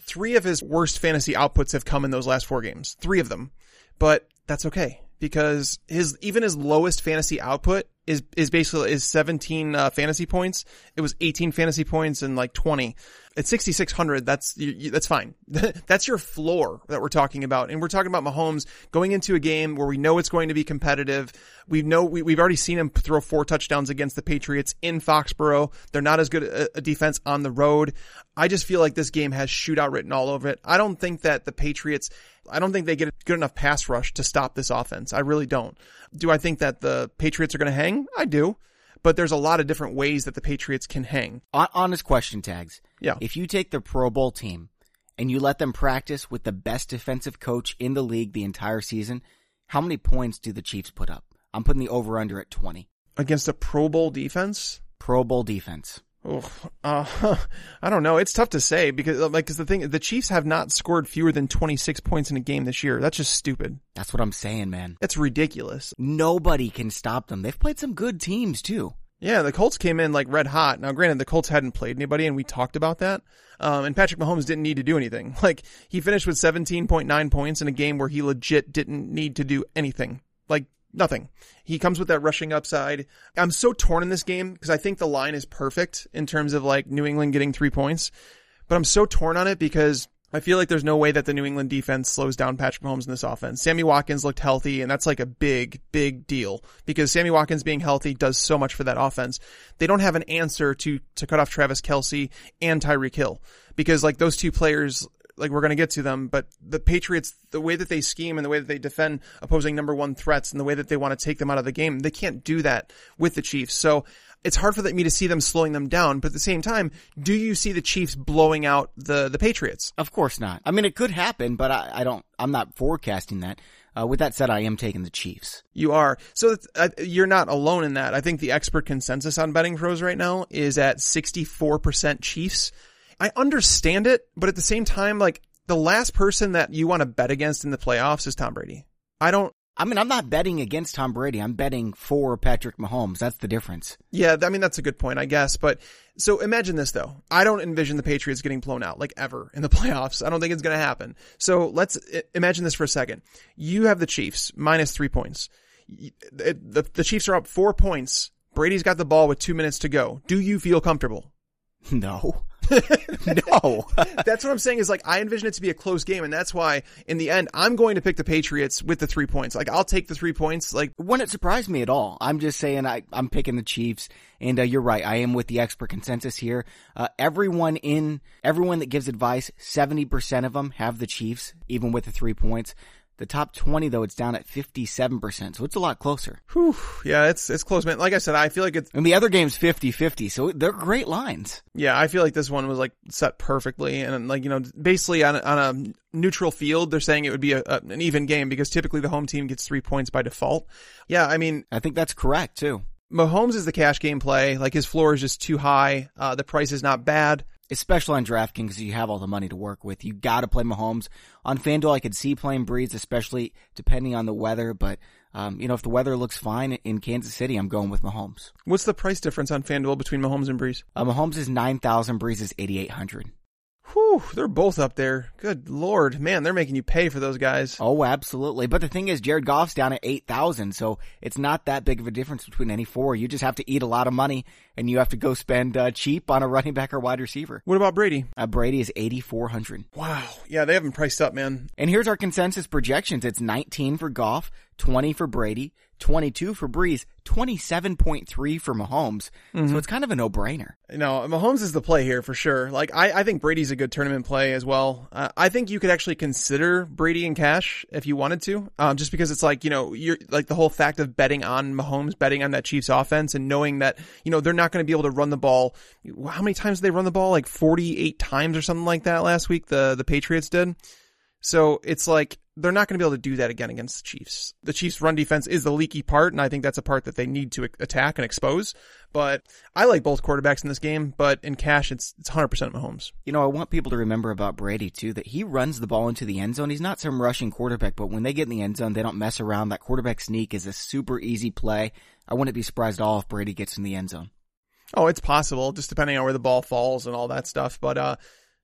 three of his worst fantasy outputs have come in those last four games. Three of them. But that's okay because his, even his lowest fantasy output is, is basically, is 17, uh, fantasy points. It was 18 fantasy points and like 20 at 6,600, that's, you, you, that's fine. *laughs* that's your floor that we're talking about. And we're talking about Mahomes going into a game where we know it's going to be competitive. We know, we, we've already seen him throw four touchdowns against the Patriots in Foxborough. They're not as good a, a defense on the road. I just feel like this game has shootout written all over it. I don't think that the Patriots, I don't think they get a good enough pass rush to stop this offense. I really don't. Do I think that the Patriots are going to hang? I do but there's a lot of different ways that the Patriots can hang. Honest question Tags. Yeah. If you take the Pro Bowl team and you let them practice with the best defensive coach in the league the entire season, how many points do the Chiefs put up? I'm putting the over under at 20. Against a Pro Bowl defense? Pro Bowl defense. Oh, uh, *laughs* I don't know. It's tough to say because, like, cause the thing, the Chiefs have not scored fewer than 26 points in a game this year. That's just stupid. That's what I'm saying, man. It's ridiculous. Nobody can stop them. They've played some good teams too. Yeah, the Colts came in like red hot. Now, granted, the Colts hadn't played anybody, and we talked about that. Um, and Patrick Mahomes didn't need to do anything. *laughs* Like, he finished with 17.9 points in a game where he legit didn't need to do anything. Like, nothing. He comes with that rushing upside. I'm so torn in this game because I think the line is perfect in terms of like New England getting three points, but I'm so torn on it because I feel like there's no way that the New England defense slows down Patrick Mahomes in this offense. Sammy Watkins looked healthy, and that's like a big, big deal because Sammy Watkins being healthy does so much for that offense. They don't have an answer to to cut off Travis Kelce and Tyreek Hill because like those two players like we're going to get to them, but the Patriots, the way that they scheme and the way that they defend opposing number one threats and the way that they want to take them out of the game, they can't do that with the Chiefs. So it's hard for me to see them slowing them down. But at the same time, do you see the Chiefs blowing out the, the Patriots? Of course not. I mean, it could happen, but I, I don't, I'm not forecasting that. Uh, with that said, I am taking the Chiefs. You are. So uh, you're not alone in that. I think the expert consensus on BettingPros right now is at 64% Chiefs. I understand it, but at the same time, like the last person that you want to bet against in the playoffs is Tom Brady. I don't. I mean, I'm not betting against Tom Brady. I'm betting for Patrick Mahomes. That's the difference. Yeah, I mean that's a good point, I guess. But so imagine this though. I don't envision the Patriots getting blown out like ever in the *laughs* playoffs. I don't think it's going to happen. So let's imagine this for a second. You have the Chiefs minus three points. The, the, the Chiefs are up four points. Brady's got the ball with two minutes to go. Do you feel comfortable? *laughs* No. *laughs* no. *laughs* that's what I'm saying is like, I envision it to be a close game. And that's why in the end, I'm going to pick the Patriots with the three points. Like, I'll take the three points. Like, wouldn't surprise me at all. I'm just saying I, I'm picking the Chiefs. And uh, you're right. I am with the expert consensus here. Uh, everyone in, everyone that gives advice, 70% of them have the Chiefs, even with the three points. The top 20 though, it's down at 57%, so it's a lot closer. Whew. Yeah, it's, it's close, man. Like I said, I feel like it's, and the other game's 50-50, so they're great lines. Yeah, I feel like this one was like set perfectly and like, you know, basically on, on a neutral field, they're saying it would be a, a, an even game because typically the home team gets three points by default. Yeah, I mean, I think that's correct too. Mahomes is the cash game play. Like his floor is just too high. Uh, the price is not bad especially on DraftKings because you have all the money to work with. You got to play Mahomes on FanDuel. I could see playing Brees, especially depending on the weather. But um, you know, if the weather looks fine in Kansas City, I'm going with Mahomes. What's the price difference on FanDuel between Mahomes and Brees? Uh, Mahomes is nine thousand. Brees is eighty eight hundred. Whew, they're both up there. Good lord, man, they're making you pay for those guys. Oh, absolutely. But the thing is, Jared Goff's down at 8,000, so it's not that big of a difference between any four. You just have to eat a lot of money, and you have to go spend uh, cheap on a running back or wide receiver. What about Brady? Uh, Brady is 8,400. Wow. Yeah, they haven't priced up, man. And here's our consensus projections. It's 19 for Goff, 20 for Brady, 22 for Brees, 27.3 for Mahomes. So it's kind of a no-brainer. No, Mahomes is the play here for sure. Like, I, I think Brady's a good tournament play as well. Uh, I think you could actually consider Brady and cash if you wanted to, um, just because it's like, you know, you're like the whole fact of betting on Mahomes, betting on that Chiefs offense and knowing that, you know, they're not going to be able to run the ball. How many times did they run the ball? Like 48 times or something like that last week, the, the Patriots did. So it's like they're not going to be able to do that again against the Chiefs. The Chiefs run defense is the leaky part, and I think that's a part that they need to attack and expose. But I like both quarterbacks in this game, but in cash, it's, it's 100% Mahomes. You know, I want people to remember about Brady too, that he runs the ball into the end zone. He's not some rushing quarterback, but when they get in the end zone, they don't mess around. That quarterback sneak is a super easy play. I wouldn't be surprised at all if Brady gets in the end zone. Oh, it's possible, just depending on where the ball falls and all that stuff. But, uh,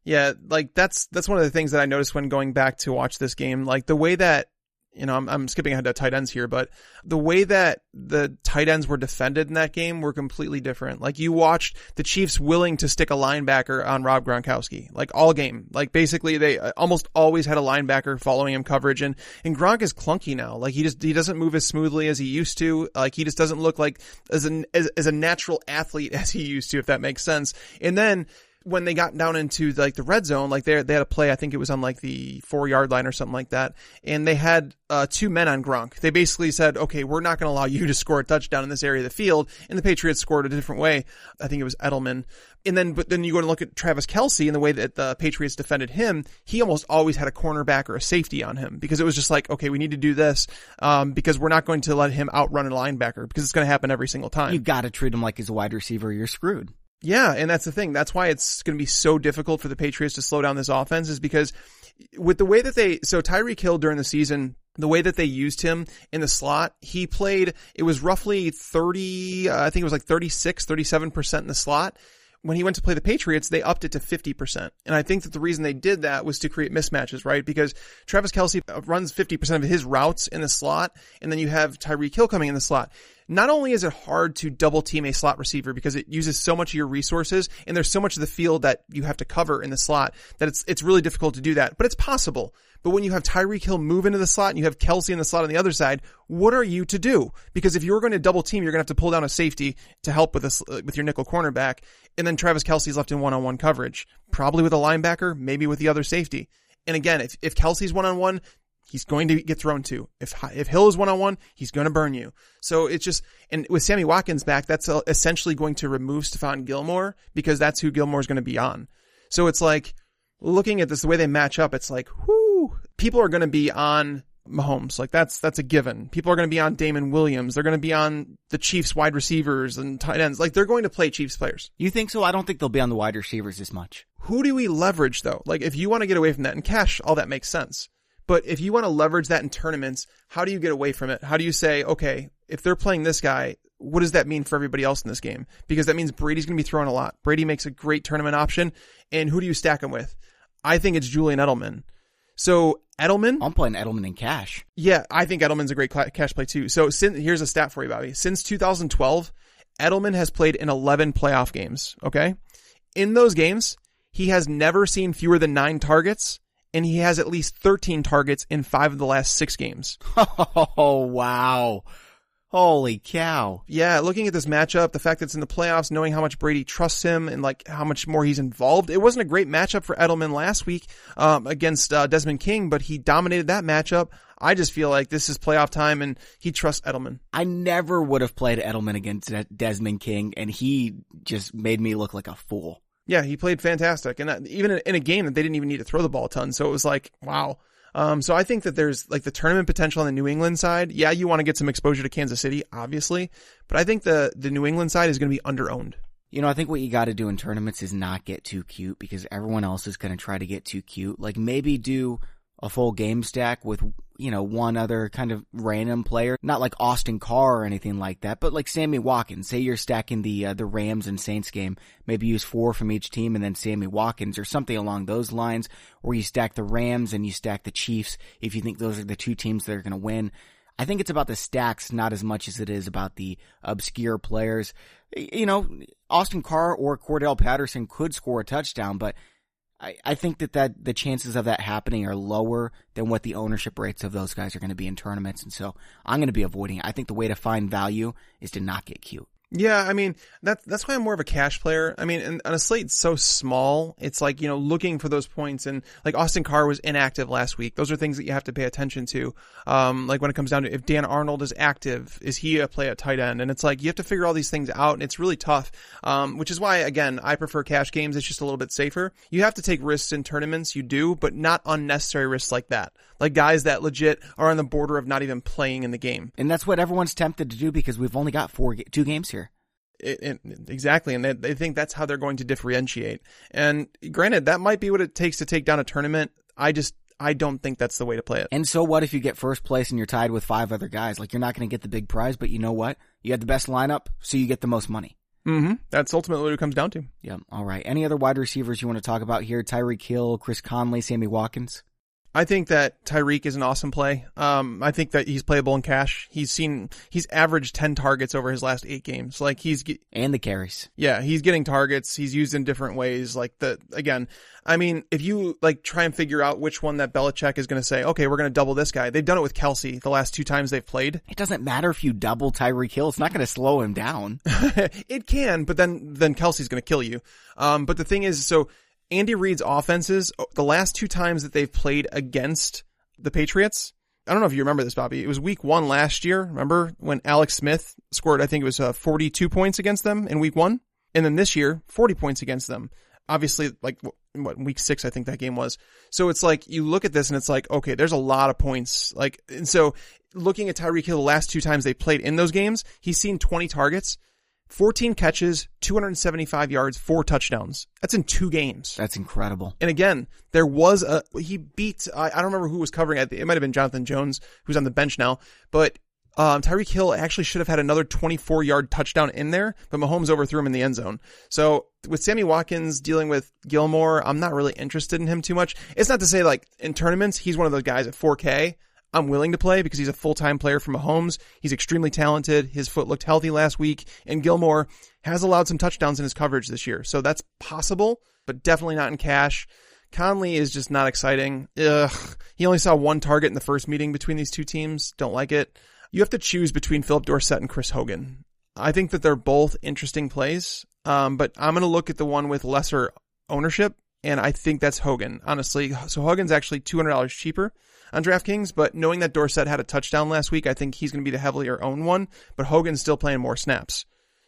yeah, like that's, that's one of the things that I noticed when going back to watch this game. Like the way that, you know, I'm, I'm skipping ahead to tight ends here, but the way that the tight ends were defended in that game were completely different. Like you watched the Chiefs willing to stick a linebacker on Rob Gronkowski, like all game. Like basically they uh, almost always had a linebacker following him coverage and, and Gronk is clunky now. Like he just, he doesn't move as smoothly as he used to. Like he just doesn't look like as an, as, as a natural athlete *laughs* as he used to, if that makes sense. And then when they got down into like the red zone, like they they had a play, I think it was on like the four yard line or something like that, and they had uh, two men on Gronk. They basically said, "Okay, we're not going to allow you to score a touchdown in this area of the field," and the Patriots scored a different way. I think it was Edelman, and then but then you go and look at Travis Kelce and the way that the Patriots defended him. He almost always had a cornerback or a safety on him because it was just like, okay, we need to do this um, because we're not going to let him outrun a linebacker because it's going to happen every single time. You got to treat him like he's a wide receiver. You're screwed. Yeah, and that's the thing. That's why it's going to be so difficult for the Patriots to slow down this offense is because with the way that they, so Tyreek Hill during the season, the way that they used him in the slot, he played, it was roughly 30, uh, I think it was like 36, 37% in the slot. When he went to play the Patriots, they upped it to 50%. And I think that the reason they did that was to create mismatches, right? Because Travis Kelce uh, runs 50% of his routes in the slot, and then you have Tyreek Hill coming in the slot not only is it hard to double team a slot receiver because it uses so much of your resources and there's so much of the field that you have to cover in the slot that it's, it's really difficult to do that, but it's possible. But when you have Tyreek Hill move into the slot and you have Kelce in the slot on the other side, what are you to do? Because if you're going to double team, you're going to have to pull down a safety to help with this, uh, with your nickel cornerback. And then Travis Kelce's left in one-on-one coverage, probably with a linebacker, maybe with the other safety. And again, if, if Kelce's one on one, he's going to get thrown to. If if Hill is one on one, he's going to burn you. So it's just and with Sammy Watkins back, that's uh, essentially going to remove Stephon Gilmore because that's who Gilmore is going to be on. So it's like looking at this the way they match up. It's like, whoo, people are going to be on Mahomes. Like that's that's a given. People are going to be on Damien Williams. They're going to be on the Chiefs wide receivers and tight ends. Like they're going to play Chiefs players. You think so? I don't think they'll be on the wide receivers as much. Who do we leverage though? Like if you want to get away from that and cash, all that makes sense. But if you want to leverage that in tournaments, how do you get away from it? How do you say, okay, if they're playing this guy, what does that mean for everybody else in this game? Because that means Brady's going to be throwing a lot. Brady makes a great tournament option. And who do you stack him with? I think it's Julian Edelman. So Edelman, I'm playing Edelman in cash. yeah, I think Edelman's a great cash play too. So since, here's a stat for you, Bobby. Since 2012, Edelman has played in 11 playoff games. Okay. In those games, he has never seen fewer than nine targets and he has at least 13 targets in five of the last six games. *laughs* Oh, wow. Holy cow. Yeah, looking at this matchup, the fact that it's in the playoffs, knowing how much Brady trusts him and like how much more he's involved, it wasn't a great matchup for Edelman last week um, against uh, Desmond King, but he dominated that matchup. I just feel like this is playoff time and he trusts Edelman. I never would have played Edelman against Desmond King, and he just made me look like a fool. Yeah, he played fantastic, and that, even in a game that they didn't even need to throw the ball a ton, so it was like, wow. Um, so I think that there's like the tournament potential on the New England side. Yeah, you want to get some exposure to Kansas City, obviously, but I think the the New England side is going to be underowned. You know, I think what you got to do in tournaments is not get too cute because everyone else is going to try to get too cute. Like maybe do a full game stack with, you know, one other kind of random player, not like Austin Carr or anything like that, but like Sammy Watkins. Say you're stacking the uh, the Rams and Saints game, maybe use four from each team and then Sammy Watkins or something along those lines, or you stack the Rams and you stack the Chiefs if you think those are the two teams that are going to win. I think it's about the stacks, not as much as it is about the obscure players. You know, Austin Carr or Cordarrelle Patterson could score a touchdown, but I, I think that, that the chances of that happening are lower than what the ownership rates of those guys are going to be in tournaments. And so I'm going to be avoiding it. I think the way to find value is to not get cute. Yeah, I mean that's that's why I'm more of a cash player. I mean, and, and a slate so small, it's like you know looking for those points, and like Austin Carr was inactive last week. Those are things that you have to pay attention to. Um, like when it comes down to if Dan Arnold is active, is he a play at tight end? And it's like you have to figure all these things out, and it's really tough. Um, which is why again I prefer cash games. It's just a little bit safer. You have to take risks in tournaments, you do, but not unnecessary risks like that. Like guys that legit are on the border of not even playing in the game. And that's what everyone's tempted to do because we've only got four, two games here. It, it, exactly, and they, they think that's how they're going to differentiate. And granted, that might be what it takes to take down a tournament. I just I don't think that's the way to play it. And so what if you get first place and you're tied with five other guys? Like you're not going to get the big prize, but you know what? You had the best lineup, so you get the most money. Mm-hmm. That's ultimately what it comes down to. Yeah. All right. Any other wide receivers you want to talk about here? Tyreek Hill, Chris Conley, Sammy Watkins. I think that Tyreek is an awesome play. Um, I think that he's playable in cash. He's seen, he's averaged 10 targets over his last eight games. Like he's, and the carries. Yeah. He's getting targets. He's used in different ways. Like the, again, I mean, if you like try and figure out which one that Belichick is going to say, okay, we're going to double this guy. They've done it with Kelce the last two times they've played. It doesn't matter if you double Tyreek Hill. It's not going to slow him down. *laughs* it can, but then, then Kelce's going to kill you. Um, but the thing is, so Andy Reid's offenses, the last two times that they've played against the Patriots, I don't know if you remember this, Bobby. It was week one last year. Remember when Alex Smith scored, I think it was uh, 42 points against them in week one? And then this year, 40 points against them. Obviously, like, what, week six, I think that game was. So it's like, you look at this and it's like, okay, there's a lot of points. Like, and so looking at Tyreek Hill the last two times they played in those games, he's seen 20 targets. 14 catches, 275 yards, four touchdowns. That's in two games. That's incredible. And again, there was a, he beat, I, I don't remember who was covering it. It might have been Jonathan Jones, who's on the bench now, but um, Tyreek Hill actually should have had another 24 yard touchdown in there, but Mahomes overthrew him in the end zone. So with Sammy Watkins dealing with Gilmore, I'm not really interested in him too much. It's not to say like in tournaments, he's one of those guys at 4K. I'm willing to play because he's a full-time player from Mahomes. He's extremely talented. His foot looked healthy last week and Gilmore has allowed some touchdowns in his coverage this year. So that's possible, but definitely not in cash. Conley is just not exciting. Ugh. He only saw one target in the first meeting between these two teams. Don't like it. You have to choose between Phillip Dorsett and Chris Hogan. I think that they're both interesting plays. Um, but I'm going to look at the one with lesser ownership and I think that's Hogan, honestly. So Hogan's actually $200 cheaper on DraftKings, but knowing that Dorsett had a touchdown last week, I think he's going to be the heavier owned one, but Hogan's still playing more snaps.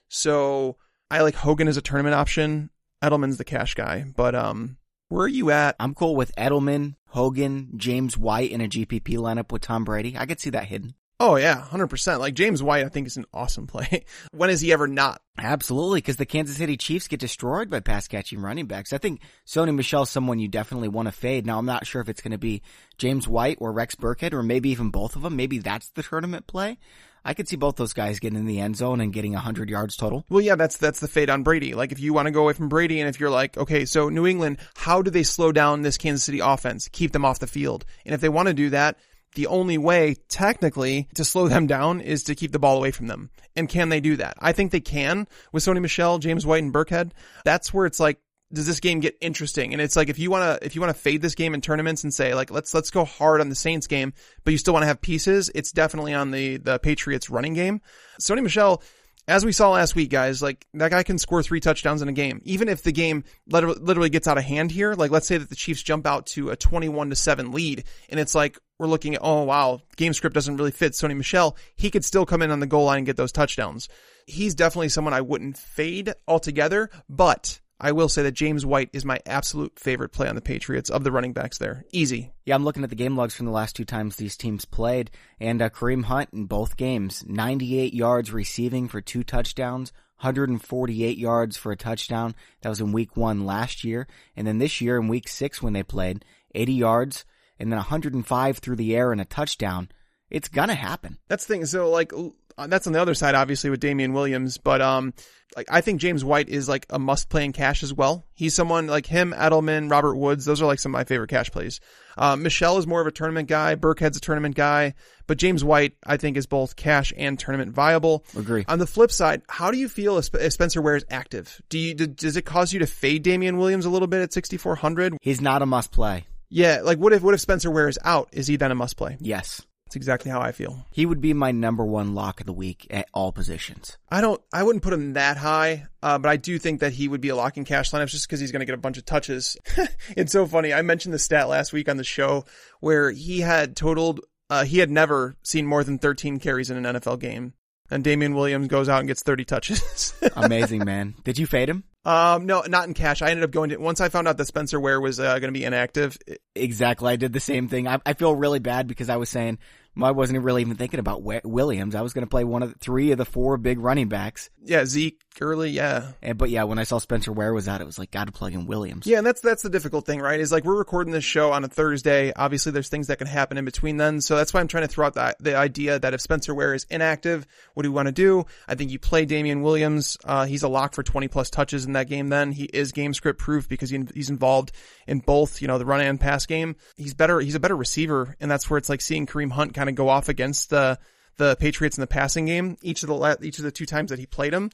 So I like Hogan as a tournament option. Edelman's the cash guy, but um, where are you at? I'm cool with Edelman, Hogan, James White in a GPP lineup with Tom Brady. I could see that hidden. Oh yeah, 100%. Like James White, I think is an awesome play. *laughs* when is he ever not? Absolutely, because the Kansas City Chiefs get destroyed by pass catching running backs. I think Sony Michel's someone you definitely want to fade. Now I'm not sure if it's going to be James White or Rex Burkhead or maybe even both of them. Maybe that's the tournament play. I could see both those guys getting in the end zone and getting 100 yards total. Well, yeah, that's that's the fade on Brady. Like if you want to go away from Brady and if you're like, okay, so New England, how do they slow down this Kansas City offense? Keep them off the field. And if they want to do that, the only way technically to slow them down is to keep the ball away from them. And can they do that? I think they can with Sony Michel, James White, and Burkhead. That's where it's like, does this game get interesting? And it's like if you want to if you want to fade this game in tournaments and say like let's let's go hard on the Saints game, but you still want to have pieces, it's definitely on the the Patriots running game. Sony Michel as we saw last week, guys, like that guy can score three touchdowns in a game. Even if the game literally gets out of hand here, like let's say that the Chiefs jump out to a 21 to 7 lead and it's like we're looking at, oh wow, game script doesn't really fit Sony Michel, He could still come in on the goal line and get those touchdowns. He's definitely someone I wouldn't fade altogether, but I will say that James White is my absolute favorite play on the Patriots of the running backs there. Easy. Yeah, I'm looking at the game logs from the last two times these teams played, and uh, Kareem Hunt in both games, 98 yards receiving for two touchdowns, 148 yards for a touchdown. That was in week one last year. And then this year in week six when they played, 80 yards and then 105 through the air and a touchdown. It's gonna happen. That's the thing. So like, uh, that's on the other side, obviously with Damien Williams, but um, like I think James White is like a must play in cash as well. He's someone like him, Edelman, Robert Woods. Those are like some of my favorite cash plays. Uh, Michel is more of a tournament guy. Burkhead's a tournament guy, but James White I think is both cash and tournament viable. Agree. On the flip side, how do you feel if, if Spencer Ware is active? Do you does it cause you to fade Damien Williams a little bit at 6400? He's not a must play. Yeah, like what if what if Spencer Ware is out? Is he then a must play? Yes. That's exactly how I feel. He would be my number one lock of the week at all positions. I don't, I wouldn't put him that high, uh, but I do think that he would be a lock in cash lineups just because he's going to get a bunch of touches. *laughs* it's so funny. I mentioned the stat last week on the show where he had totaled, uh, he had never seen more than 13 carries in an NFL game. And Damien Williams goes out and gets 30 touches. *laughs* Amazing, man. Did you fade him? Um, no, not in cash. I ended up going to, once I found out that Spencer Ware was uh, going to be inactive. Exactly. I did the same thing. I, I feel really bad because I was saying, I wasn't really even thinking about Williams. I was going to play one of the, three of the four big running backs. Yeah, Zeke, Gurley, yeah. And, but yeah, when I saw Spencer Ware was out, it was like, gotta plug in Williams. Yeah, and that's, that's the difficult thing, right? Is like we're recording this show on a Thursday. Obviously there's things that can happen in between then. So that's why I'm trying to throw out the, the idea that if Spencer Ware is inactive, what do we want to do? I think you play Damien Williams. Uh, he's a lock for 20 plus touches in that game then. He is game script proof because he, he's involved in both, you know, the run and pass game. He's better, he's a better receiver. And that's where it's like seeing Kareem Hunt kind of go off against the, the Patriots in the passing game. Each of the, each of the two times that he played him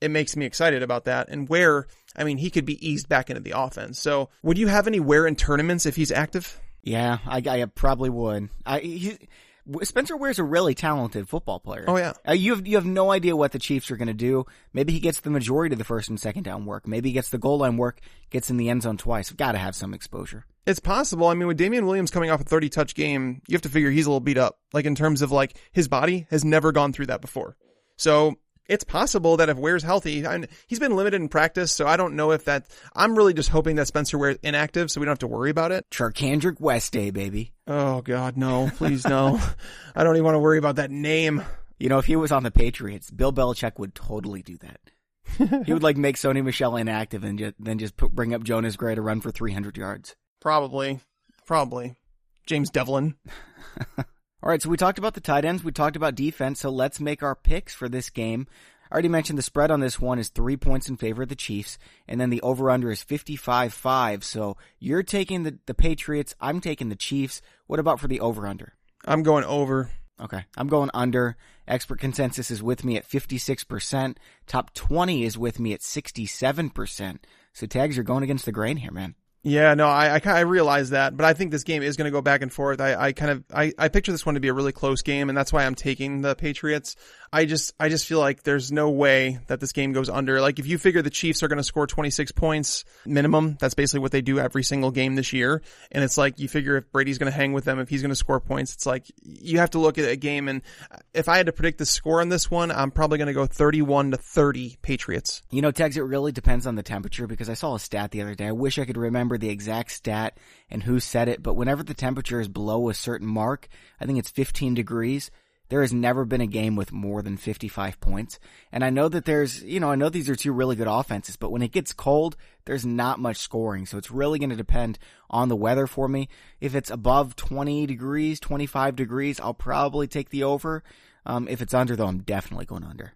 it makes me excited about that. And where, I mean, he could be eased back into the offense. So would you have any Ware in tournaments if he's active? Yeah, I, I probably would. I, he, Spencer Ware's a really talented football player. Oh yeah. Uh, you have you have no idea what the Chiefs are going to do. Maybe he gets the majority of the first and second down work. Maybe he gets the goal line work, gets in the end zone twice. Got to have some exposure. It's possible. I mean, with Damien Williams coming off a 30 touch game, you have to figure he's a little beat up. Like in terms of like his body has never gone through that before. So it's possible that if Ware's healthy, he's been limited in practice, so I don't know if that. I'm really just hoping that Spencer Ware's inactive, so we don't have to worry about it. Charcandrick West Day, baby. Oh God, no! Please no! *laughs* I don't even want to worry about that name. You know, if he was on the Patriots, Bill Belichick would totally do that. *laughs* he would like make Sony Michel inactive and just, then just put, bring up Jonas Gray to run for 300 yards. Probably, probably. James Develin. *laughs* All right, so we talked about the tight ends, we talked about defense, so let's make our picks for this game. I already mentioned the spread on this one is three points in favor of the Chiefs, and then the over under is 55-5. So you're taking the, the Patriots, I'm taking the Chiefs. What about for the over under? I'm going over. Okay. I'm going under. Expert consensus is with me at 56%. Top 20 is with me at 67%. So Tags, you're going against the grain here, man. Yeah, no, I, I, I realize that, but I think this game is going to go back and forth. I, I kind of, I, I picture this one to be a really close game, and that's why I'm taking the Patriots. I just, I just feel like there's no way that this game goes under. Like if you figure the Chiefs are going to score 26 points minimum, that's basically what they do every single game this year. And it's like you figure if Brady's going to hang with them, if he's going to score points, it's like you have to look at a game. And if I had to predict the score on this one, I'm probably going to go 31 to 30 Patriots. You know, Tags, it really depends on the temperature because I saw a stat the other day. I wish I could remember the exact stat and who said it, but whenever the temperature is below a certain mark, I think it's 15 degrees there has never been a game with more than 55 points. And I know that there's, you know, I know these are two really good offenses, but when it gets cold, there's not much scoring. So it's really going to depend on the weather for me. If it's above 20 degrees, 25 degrees, I'll probably take the over. Um, if it's under though, I'm definitely going under.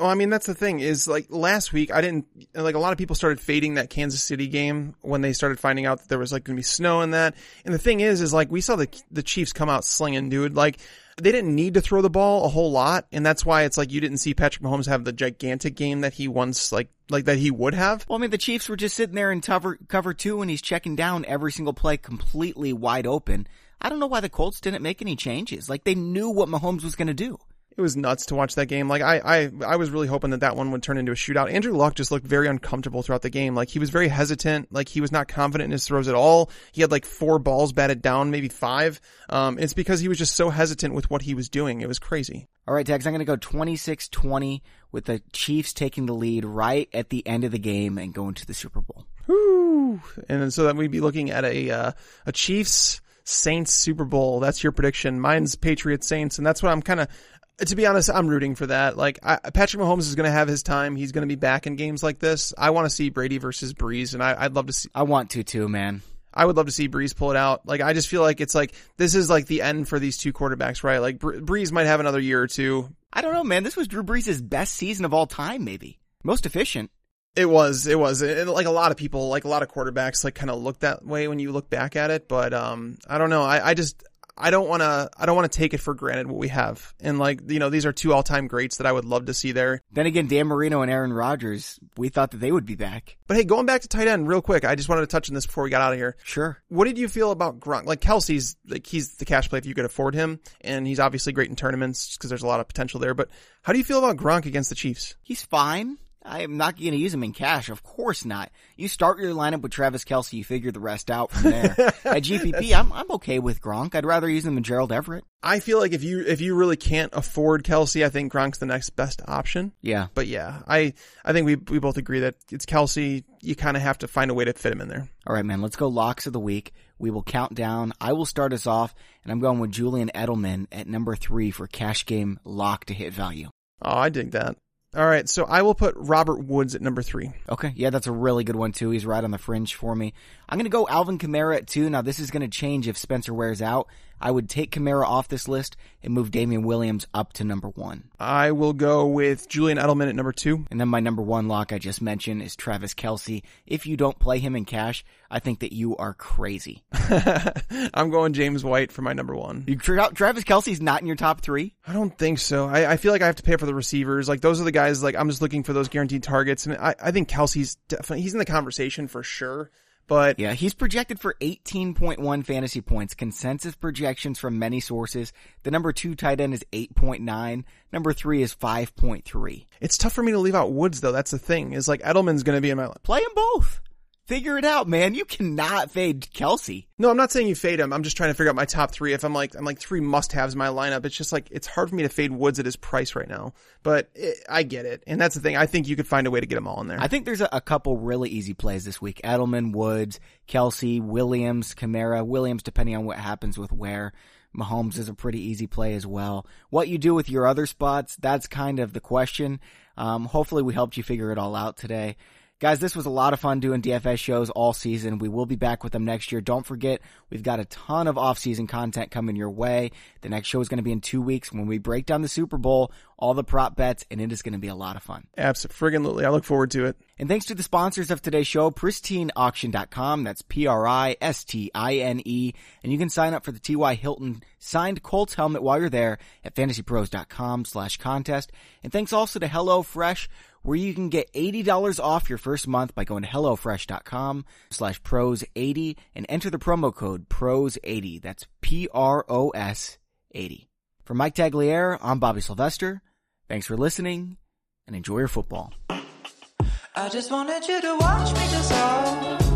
Well, I mean, that's the thing is like last week, I didn't, like a lot of people started fading that Kansas City game when they started finding out that there was like going to be snow in that. And the thing is, is like we saw the, the Chiefs come out slinging, dude. Like, they didn't need to throw the ball a whole lot, and that's why it's like you didn't see Patrick Mahomes have the gigantic game that he once like like that he would have. Well, I mean, the Chiefs were just sitting there in cover cover two, and he's checking down every single play completely wide open. I don't know why the Colts didn't make any changes. Like they knew what Mahomes was going to do it was nuts to watch that game. Like I, I, I was really hoping that that one would turn into a shootout. Andrew Luck just looked very uncomfortable throughout the game. Like he was very hesitant. Like he was not confident in his throws at all. He had like four balls batted down, maybe five. Um, it's because he was just so hesitant with what he was doing. It was crazy. All right, Tex, I'm going to go 26-20 with the Chiefs taking the lead right at the end of the game and going to the Super Bowl. Woo! And so that we'd be looking at a, uh, a Chiefs Saints Super Bowl. That's your prediction. Mine's Patriots Saints, and that's what I'm kind of to be honest, I'm rooting for that. Like I, Patrick Mahomes is going to have his time. He's going to be back in games like this. I want to see Brady versus Brees, and I, would love to see. I want to too, man. I would love to see Brees pull it out. Like I just feel like it's like this is like the end for these two quarterbacks, right? Like Brees might have another year or two. I don't know, man. This was Drew Brees' best season of all time, maybe most efficient. It was, it was, it, like a lot of people, like a lot of quarterbacks, like kind of look that way when you look back at it. But um, I don't know. I, I just, I don't want to I don't want to take it for granted what we have. And like, you know, these are two all-time greats that I would love to see there. Then again, Dan Marino and Aaron Rodgers, we thought that they would be back. But hey, going back to tight end real quick, I just wanted to touch on this before we got out of here. Sure. What did you feel about Gronk? Like Kelce's like he's the cash play if you could afford him and he's obviously great in tournaments because there's a lot of potential there, but how do you feel about Gronk against the Chiefs? He's fine. I am not going to use him in cash. Of course not. You start your lineup with Travis Kelce. You figure the rest out from there. *laughs* At GPP, I'm, I'm okay with Gronk. I'd rather use him than Gerald Everett. I feel like if you, if you really can't afford Kelce, I think Gronk's the next best option. Yeah. But yeah, I, I think we, we both agree that it's Kelce. You kind of have to find a way to fit him in there. All right, man. Let's go locks of the week. We will count down. I will start us off and I'm going with Julian Edelman at number three for cash game lock to hit value. Oh, I dig that. All right, so I will put Robert Woods at number three. Okay, yeah, that's a really good one too. He's right on the fringe for me. I'm gonna go Alvin Kamara at two. Now this is gonna change if Spencer Ware's out. I would take Kamara off this list and move Damien Williams up to number one. I will go with Julian Edelman at number two. And then my number one lock I just mentioned is Travis Kelce. If you don't play him in cash, I think that you are crazy. *laughs* I'm going James White for my number one. You, Travis Kelce's not in your top three? I don't think so. I, I, feel like I have to pay for the receivers. Like those are the guys, like I'm just looking for those guaranteed targets. And I, I think Kelce's definitely, he's in the conversation for sure. But yeah, he's projected for 18.1 fantasy points. Consensus projections from many sources. The number two tight end is 8.9. Number three is 5.3. It's tough for me to leave out Woods though. That's the thing is like Edelman's going to be in my play them both. Figure it out, man. You cannot fade Kelce. No, I'm not saying you fade him. I'm just trying to figure out my top three. If I'm like, I'm like three must haves in my lineup. It's just like, it's hard for me to fade Woods at his price right now, but it, I get it. And that's the thing. I think you could find a way to get them all in there. I think there's a, a couple really easy plays this week. Edelman, Woods, Kelce, Williams, Kamara, Williams, depending on what happens with where. Mahomes is a pretty easy play as well. What you do with your other spots, that's kind of the question. Um, hopefully we helped you figure it all out today. Guys, this was a lot of fun doing DFS shows all season. We will be back with them next year. Don't forget, we've got a ton of off-season content coming your way. The next show is going to be in two weeks when we break down the Super Bowl, all the prop bets, and it is going to be a lot of fun. Absolutely. I look forward to it. And thanks to the sponsors of today's show, pristineauction.com. That's P-R-I-S-T-I-N-E. And you can sign up for the T.Y. Hilton signed Colts helmet while you're there at fantasypros.com slash contest. And thanks also to HelloFresh where you can get $80 off your first month by going to HelloFresh.com slash pros80 and enter the promo code PROS80. That's P-R-O-S 80. For Mike Tagliere, I'm Bobby Sylvester. Thanks for listening and enjoy your football. I just wanted you to watch me dissolve.